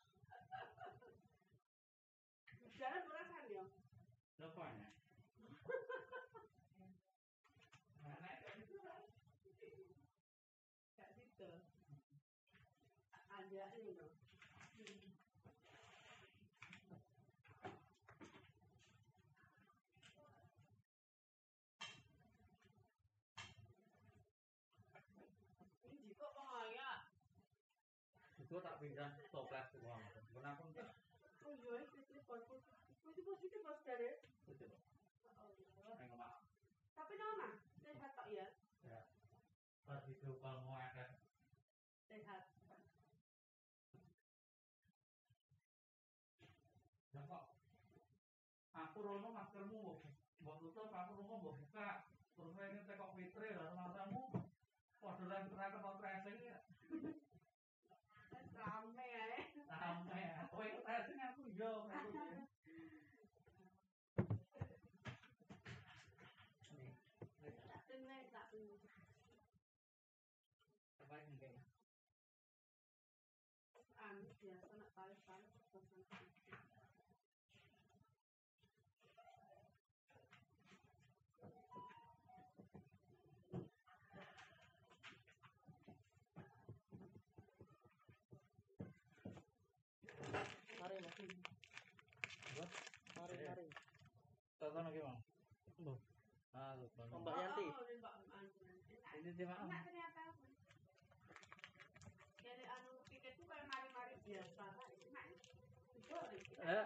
Jangan merasakan ya. Apa ya? Anak itu Gak gitu. Ada ini loh. Ini kok ya? Itu tak pindah toples uang. Kenapa enggak? Oh iya, itu positif. Itu positif mas dari. Tapi nama sehat tak ya? Ya. Pas itu kamu ada Sehat. Ya kok. Aku rono maskermu mbok mbok tutup, aku rono mbok buka. Survei ini tekok fitri lah masamu. Podolan terakhir mau tracing ya. Rame ya. Sampai ya. Kowe tracing aku yo. aku yo. Nih, nih, Tak dengar tak dengar. apa ini kayak? Anu biasa nak tarik-tarik pesan. Mari mari. Buat mari mari. Tonton lagi bang. Loh. Ah, lupa. Mbak Yanti. Oh, ini Anu. Di mana? Enak ternyata. Jadi anu tiket itu kayak mari-mari biasa. Enak. Goreng. Eh,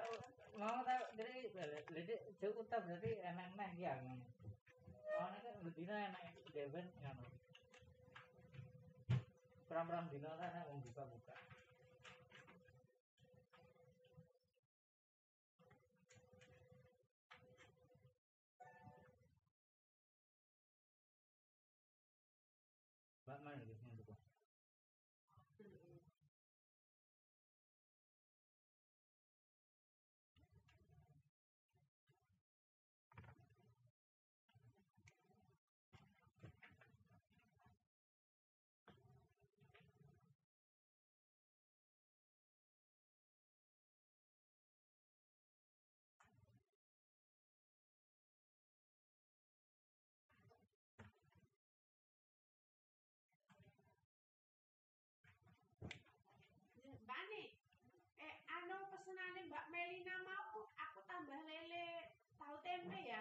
mau tahu dari jadi cukup tak berarti enak-enak ya. Soalnya kan betina enak dewen kan. Peram-peram dino kan enak wong buka-buka. Mbak mana gitu yang buka? Mbak nih, eh anu pesenannya Mbak Melina mau aku tambah lele tahu tempe ya.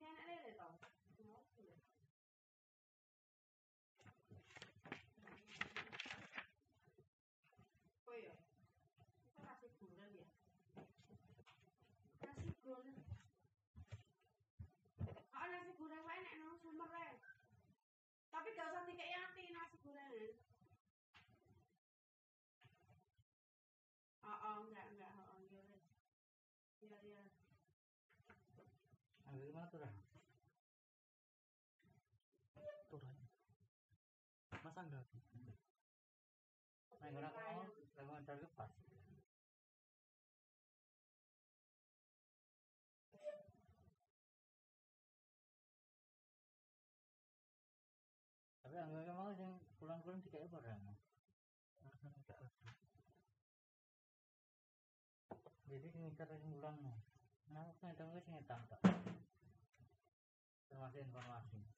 Enak lele toh. Oh iya. Ya. Nasi goreng. Wae. Tapi gak usah dikek yanti nasi goreng. Oh, oh, enggak, enggak, oh, oh, iya, wes. Iya, iya. Dah? Turun. Masa enggak? Nah, orang mau lewat dari lepas. Tapi anggap mau yang pulang-pulang tiga ekor ya. Jadi ngitar yang pulang no. Nah, aku ngitar tak. Termasuk informasi.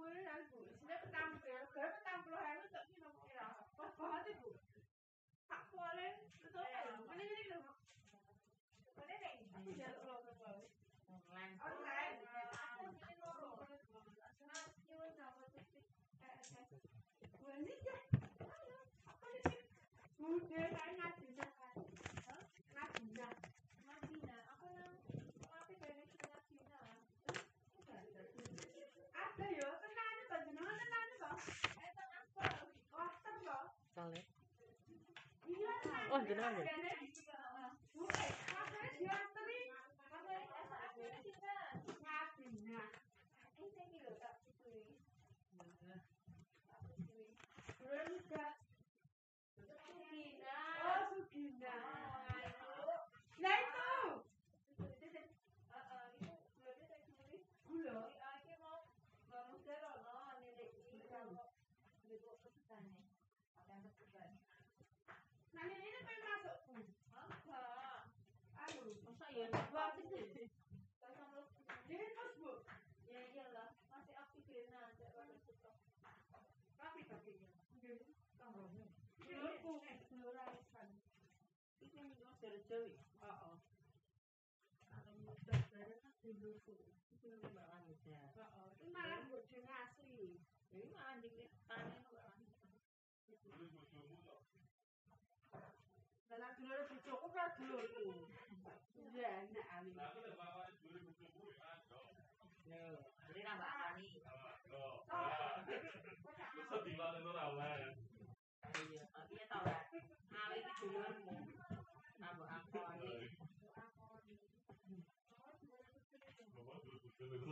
tubuhnya kan bu isinya petampil gak petampil itu tak kira kira apa banget ibu tak boleh itu apa ini ini loh ini nih aku jalur lo ke bawah online online aku ini loro nah ini sama titik eh eh gue ini deh apa nih udah kayak ngaji kan ngaji Madina, aku nang tapi dari Madina. ada ya tenan panjenengan tenan kok Eh, tak apa. wah terus Soleh. iya tenan Oh, jenengan Ini malah bojone asli. Ini anjingnya panen kok. Lah lagi lho bojoku kok dulurku. Ali. Yo, jadi nambah Ani. Sedilan itu rawan. Iya, tapi ya tau lah. Ali itu dulurmu. Nambah aku Ani. Terus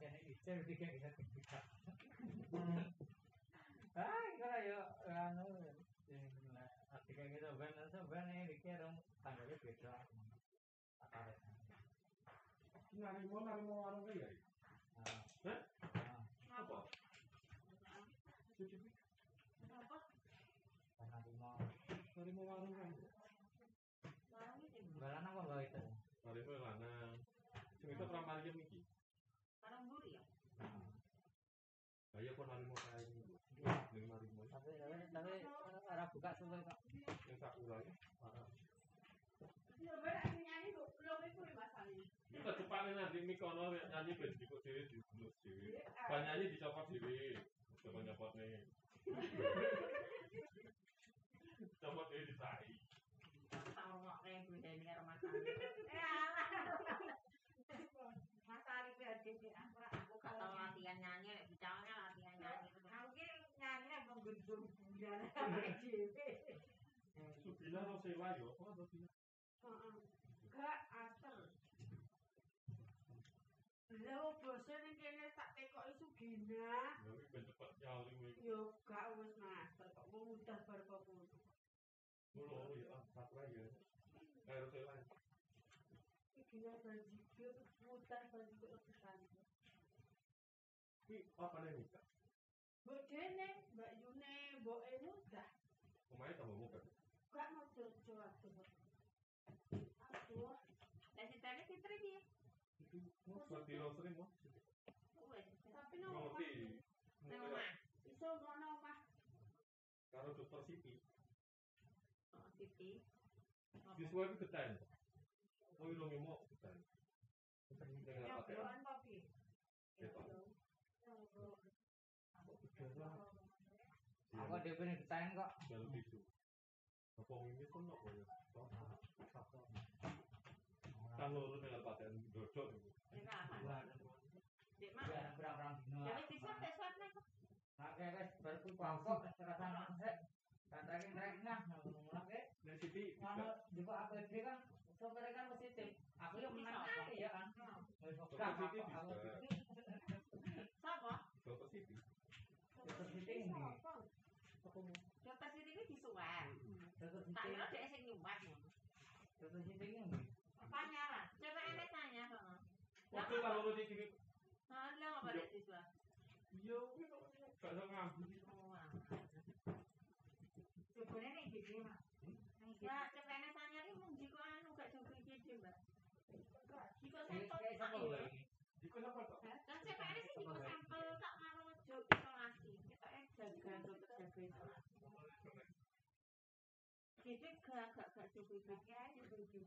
kasihan ini cewek tiga bisa tiga ah kira yo anu arti kayak gitu ben. Itu ben ini dikira tanggalnya beda. Apa ya nari mau nari mau anu kayak ya apa? Cuci apa? Nari mau. Nari mau anu kayak Lah iya kok narimo kae iki. Ning narimo Tapi tapi tapi orang buka semua kok. sing. Ya. Belum itu masalahnya. Iki kecepane nanti mikono nyanyi ben dikok dhewe dibulus dhewe. Ban nyanyi dicopot dhewe. Coba nyopot nih. Copot dhewe nggak kayak gue dari rumah tangga. Eh, alah. Mas Ari berarti di aku aku kalau latihan nyanyi, bicaranya nyanyi apa gendung bulan dhewe. Subila lo sewa yo. Oh, lo sewa. Heeh. Gak asal. Lah basa ning kene tak tekoki Sugina. Ya wis ben cepet nyali kuwi. Yo master kok wong udah bar kok ngono. Ya, satu aja. Kayak sewa. Sugina banjir putar banjir tekan. Ki apa nih? Mbok Dene, Mbak Yune, Mbok Enu udah Pemain tambah muka. gak mau jojo aduh. Aduh, Dan ceritanya Fitri dia. Itu mau buat di roasterin mau. Wes, tapi Nggak no ngerti. nang omah. iso ngono omah. Karo dokter Siti. Oh, Siti. Siswa itu getan. Oh, itu mau getan. Dengan Yang apa ya? Aku dia punya desain kok. Jalur tisu. Apa ini pun nggak boleh. Kan loro dengan pakaian dodok itu. Dek mah. Biar berang-berang dino. Ya wis diswab tes swab nih. Nah, kayak baru ku kelompok, terasa nangse. Dan tracking-tracking nah, mulai kayak Dan Siti Kalau juga APD kan sopirnya kan positif. Aku yang menang ya kan. Apa? Siti bisa. Sapa? Dokter Siti. Dokter Siti ini. Dokter Siti ini disuwen. Dokter Tak Siti. kira dia sing nyuwat. Dokter Siti ini. Tanya lah. Coba ini tanya sama. Waktu kalau lu di Nah, lo apa dia siswa? Iya, kuwi kok gak iso ngambil. Oh, wah. Jebone ning gede, Mas. Ning gede. Ya, coba ini tanya ini mung jiko anu gak coba iki Mbak. Jiko Kayak sampel kayak tak siapa ya. lho? Iku sapa tok? Kan coba ini sih jiko sampel tak ngono ngejo isolasi. Kita eh jaga dokter jaga isolasi. Jadi gak gak gak coba iki aja begitu.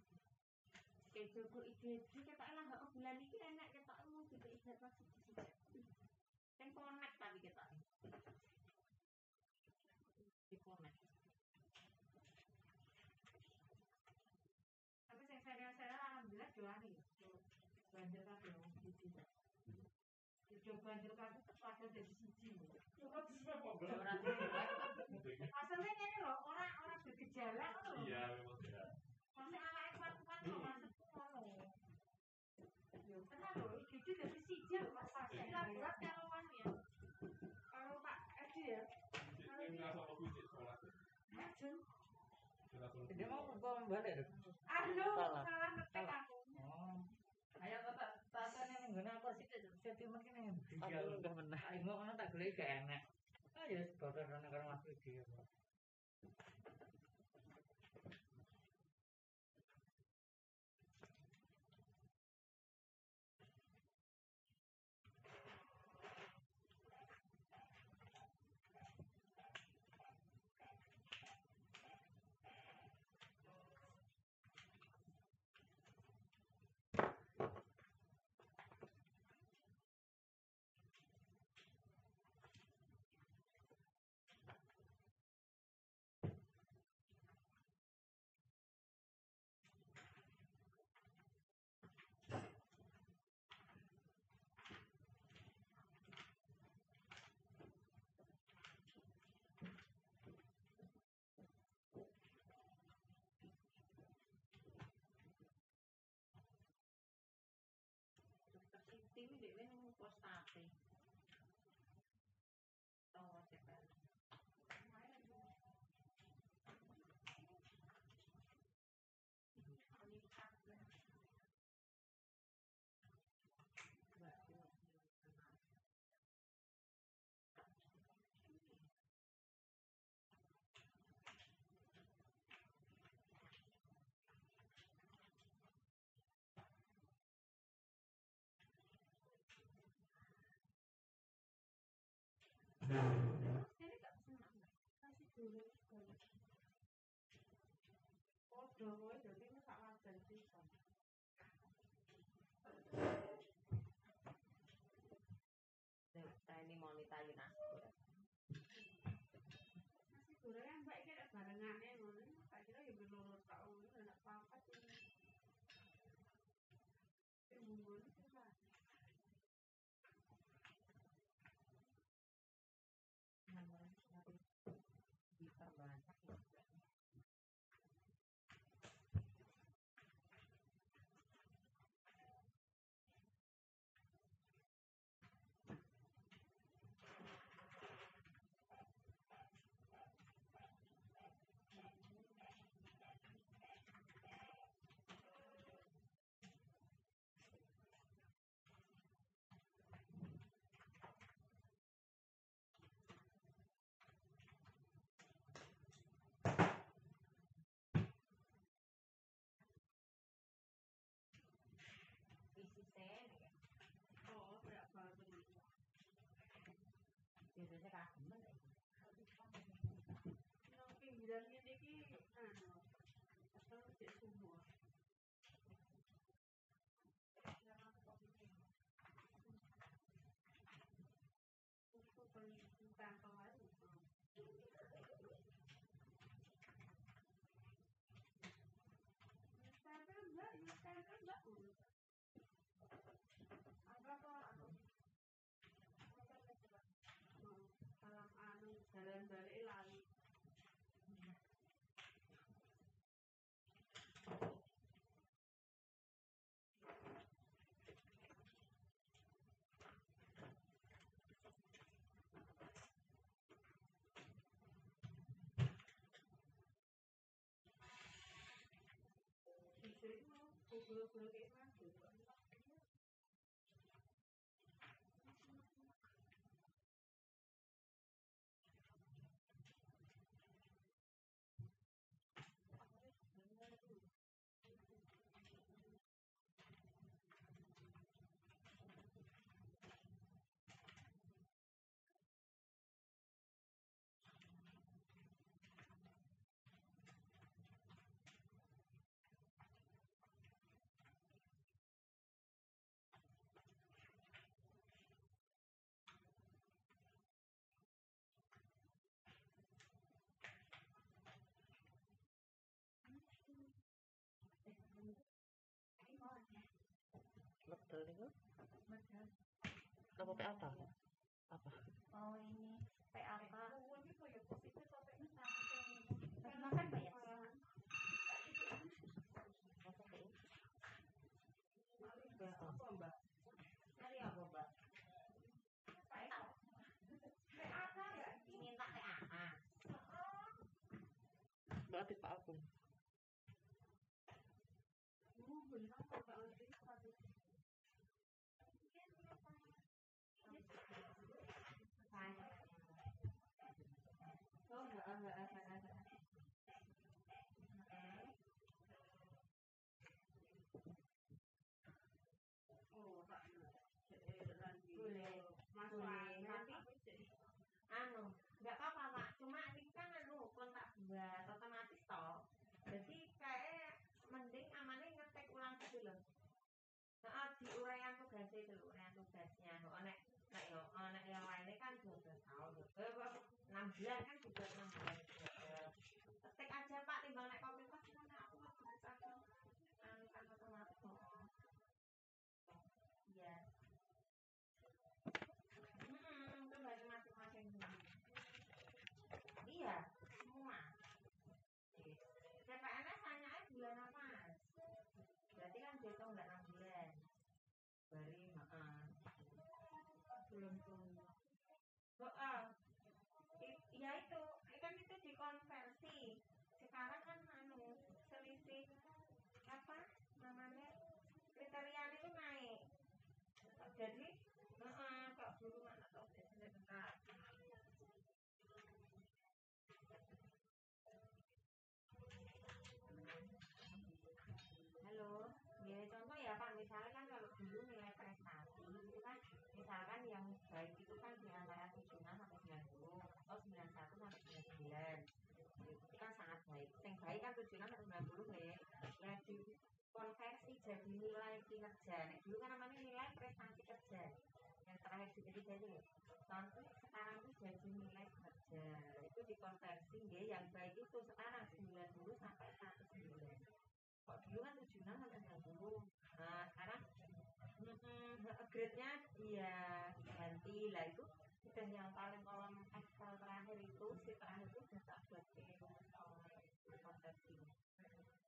Kayak coba IGD kita lah gak bulan ini enak kita mau kita ibadah pas Yang connect tapi kita. Di connect. Tapi sing serius-serius alhamdulillah kabeh wong siji. Yo banjir kabeh padha dadi siji. Ora bisa kok. Orang tua. Asline ngene lho, ora ora bergejala ngono lho. Iya, memang ya. Awake kuat-kuat kok maksudku ngono. Yo tenan lho, iki dadi siji lho Mas kalau ya. Kalau Pak Edi ya, Ini sama kuwi sekolah. Ajeng. Langsung. Dia mau balik. Anu, sentimen kene. Aku udah menah. Aing kok ana tak gelek gak enak. Ah ya sebab karo karo Mas Widi. Padha wae dadi masak wajan pisan. Biasanya kagemen ya. Nang pinggiran ngene iki anu. Asal cek semua. Itu paling tantang aja. Tempel enggak, ya tempel enggak. Apa kok anu? Salam anu jalan balik lali. Guru-guru kayak maju. Betul itu. Apa PAK? Apa? Oh ini PAK. Di uraian tugasnya itu loh uraian tugasnya no, nek nek yo nek yang lainnya kan 12 tahun eh apa, 6 bulan kan juga 6 bulan Jadi Heeh, kok dulu mana tahu sebentar. Halo, ya contoh ya Pak, misalnya kan kalau dulu nilai prestasi itu kan misalkan yang baik itu kan di antara 76 sampai 90 atau 91 sampai 99 itu kan sangat baik. Yang baik kan 76 sampai 90 nih. Ya di konversi jadi nilai kinerja. Nek dulu kan namanya nilai prestasi kerja. Yang terakhir di ketiga itu. Contoh sekarang itu jadi nilai kerja. Itu dikonversi nggih yang baik itu sekarang 90 sampai 109 kok dulu kan 76 sampai 90 nah sekarang mm, grade-nya iya ganti lah itu udah yang paling kolom Excel terakhir itu si terakhir itu udah tak buat ke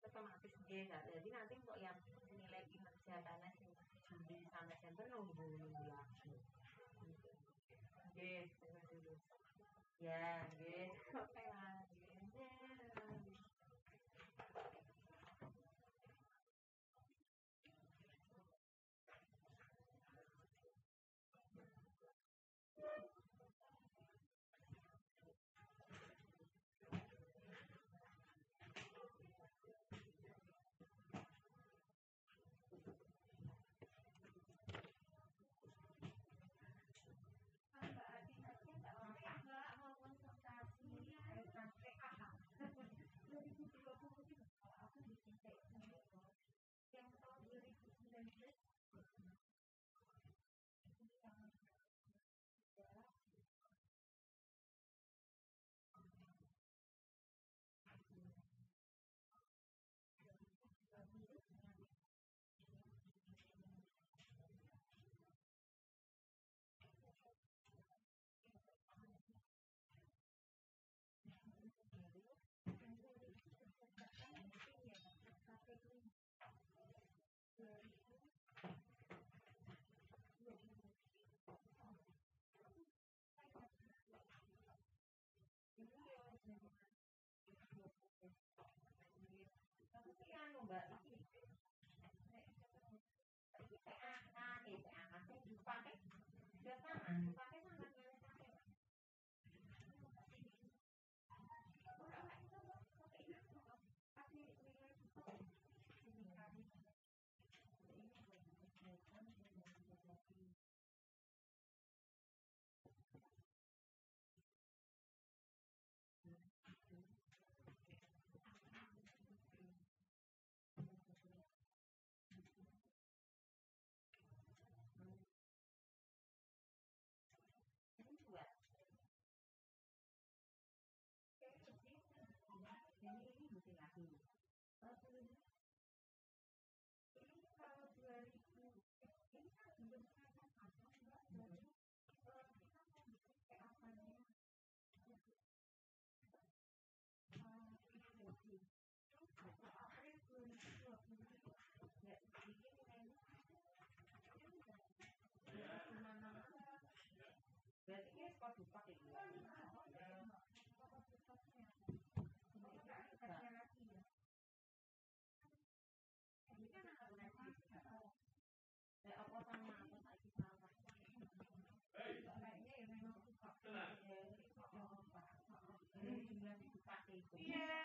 otomatis dia jadi nanti kok yang nilai kinerja karena Juli sampai Desember nunggu nunggu lagi dulu. Ya, oke. Oke lah. sepakat, ya sama, sepakat Yeah.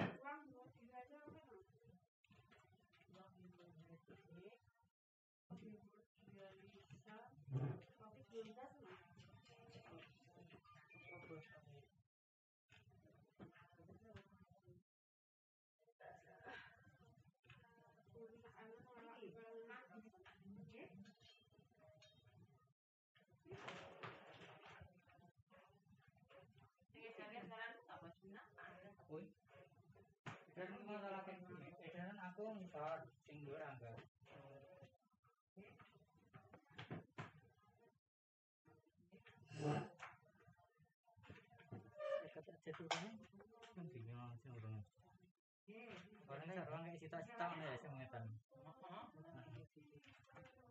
えっ? kuntar sing durangga. Kata ceturane nantinya sing urung. Barangnya orang kayak cita-cita ya sing ngetan.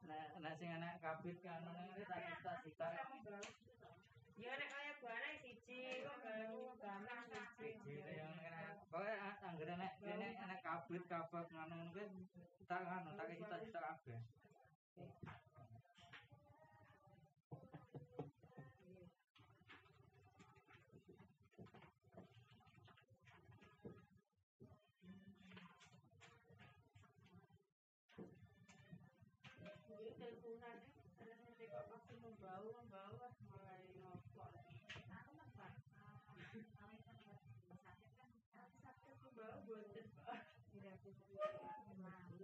Nah, nah sing anak kabit kan, nah, cita-cita Ya nek kaya barang siji barang bareng. siji. Pokoke anggere nek rene ana kabut kabut ngono-ngono kuwi tak ngono tak kita cita kabeh.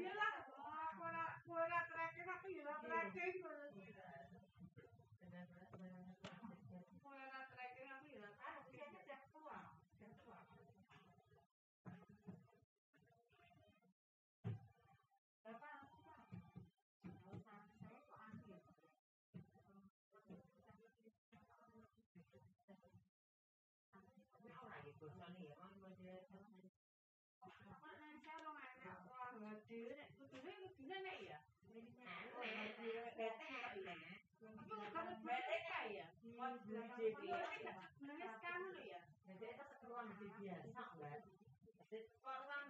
Daniela Jadi itu keperluan biasa, Mbak. Korban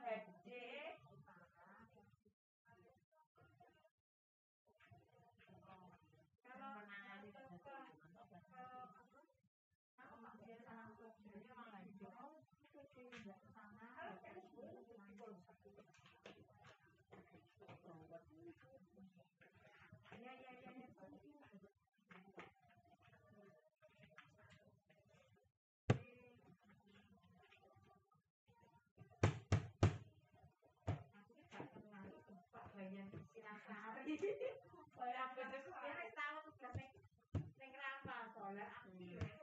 veían engrasadas. Ahora, pues, estábamos en clase de gran paso, ¿verdad?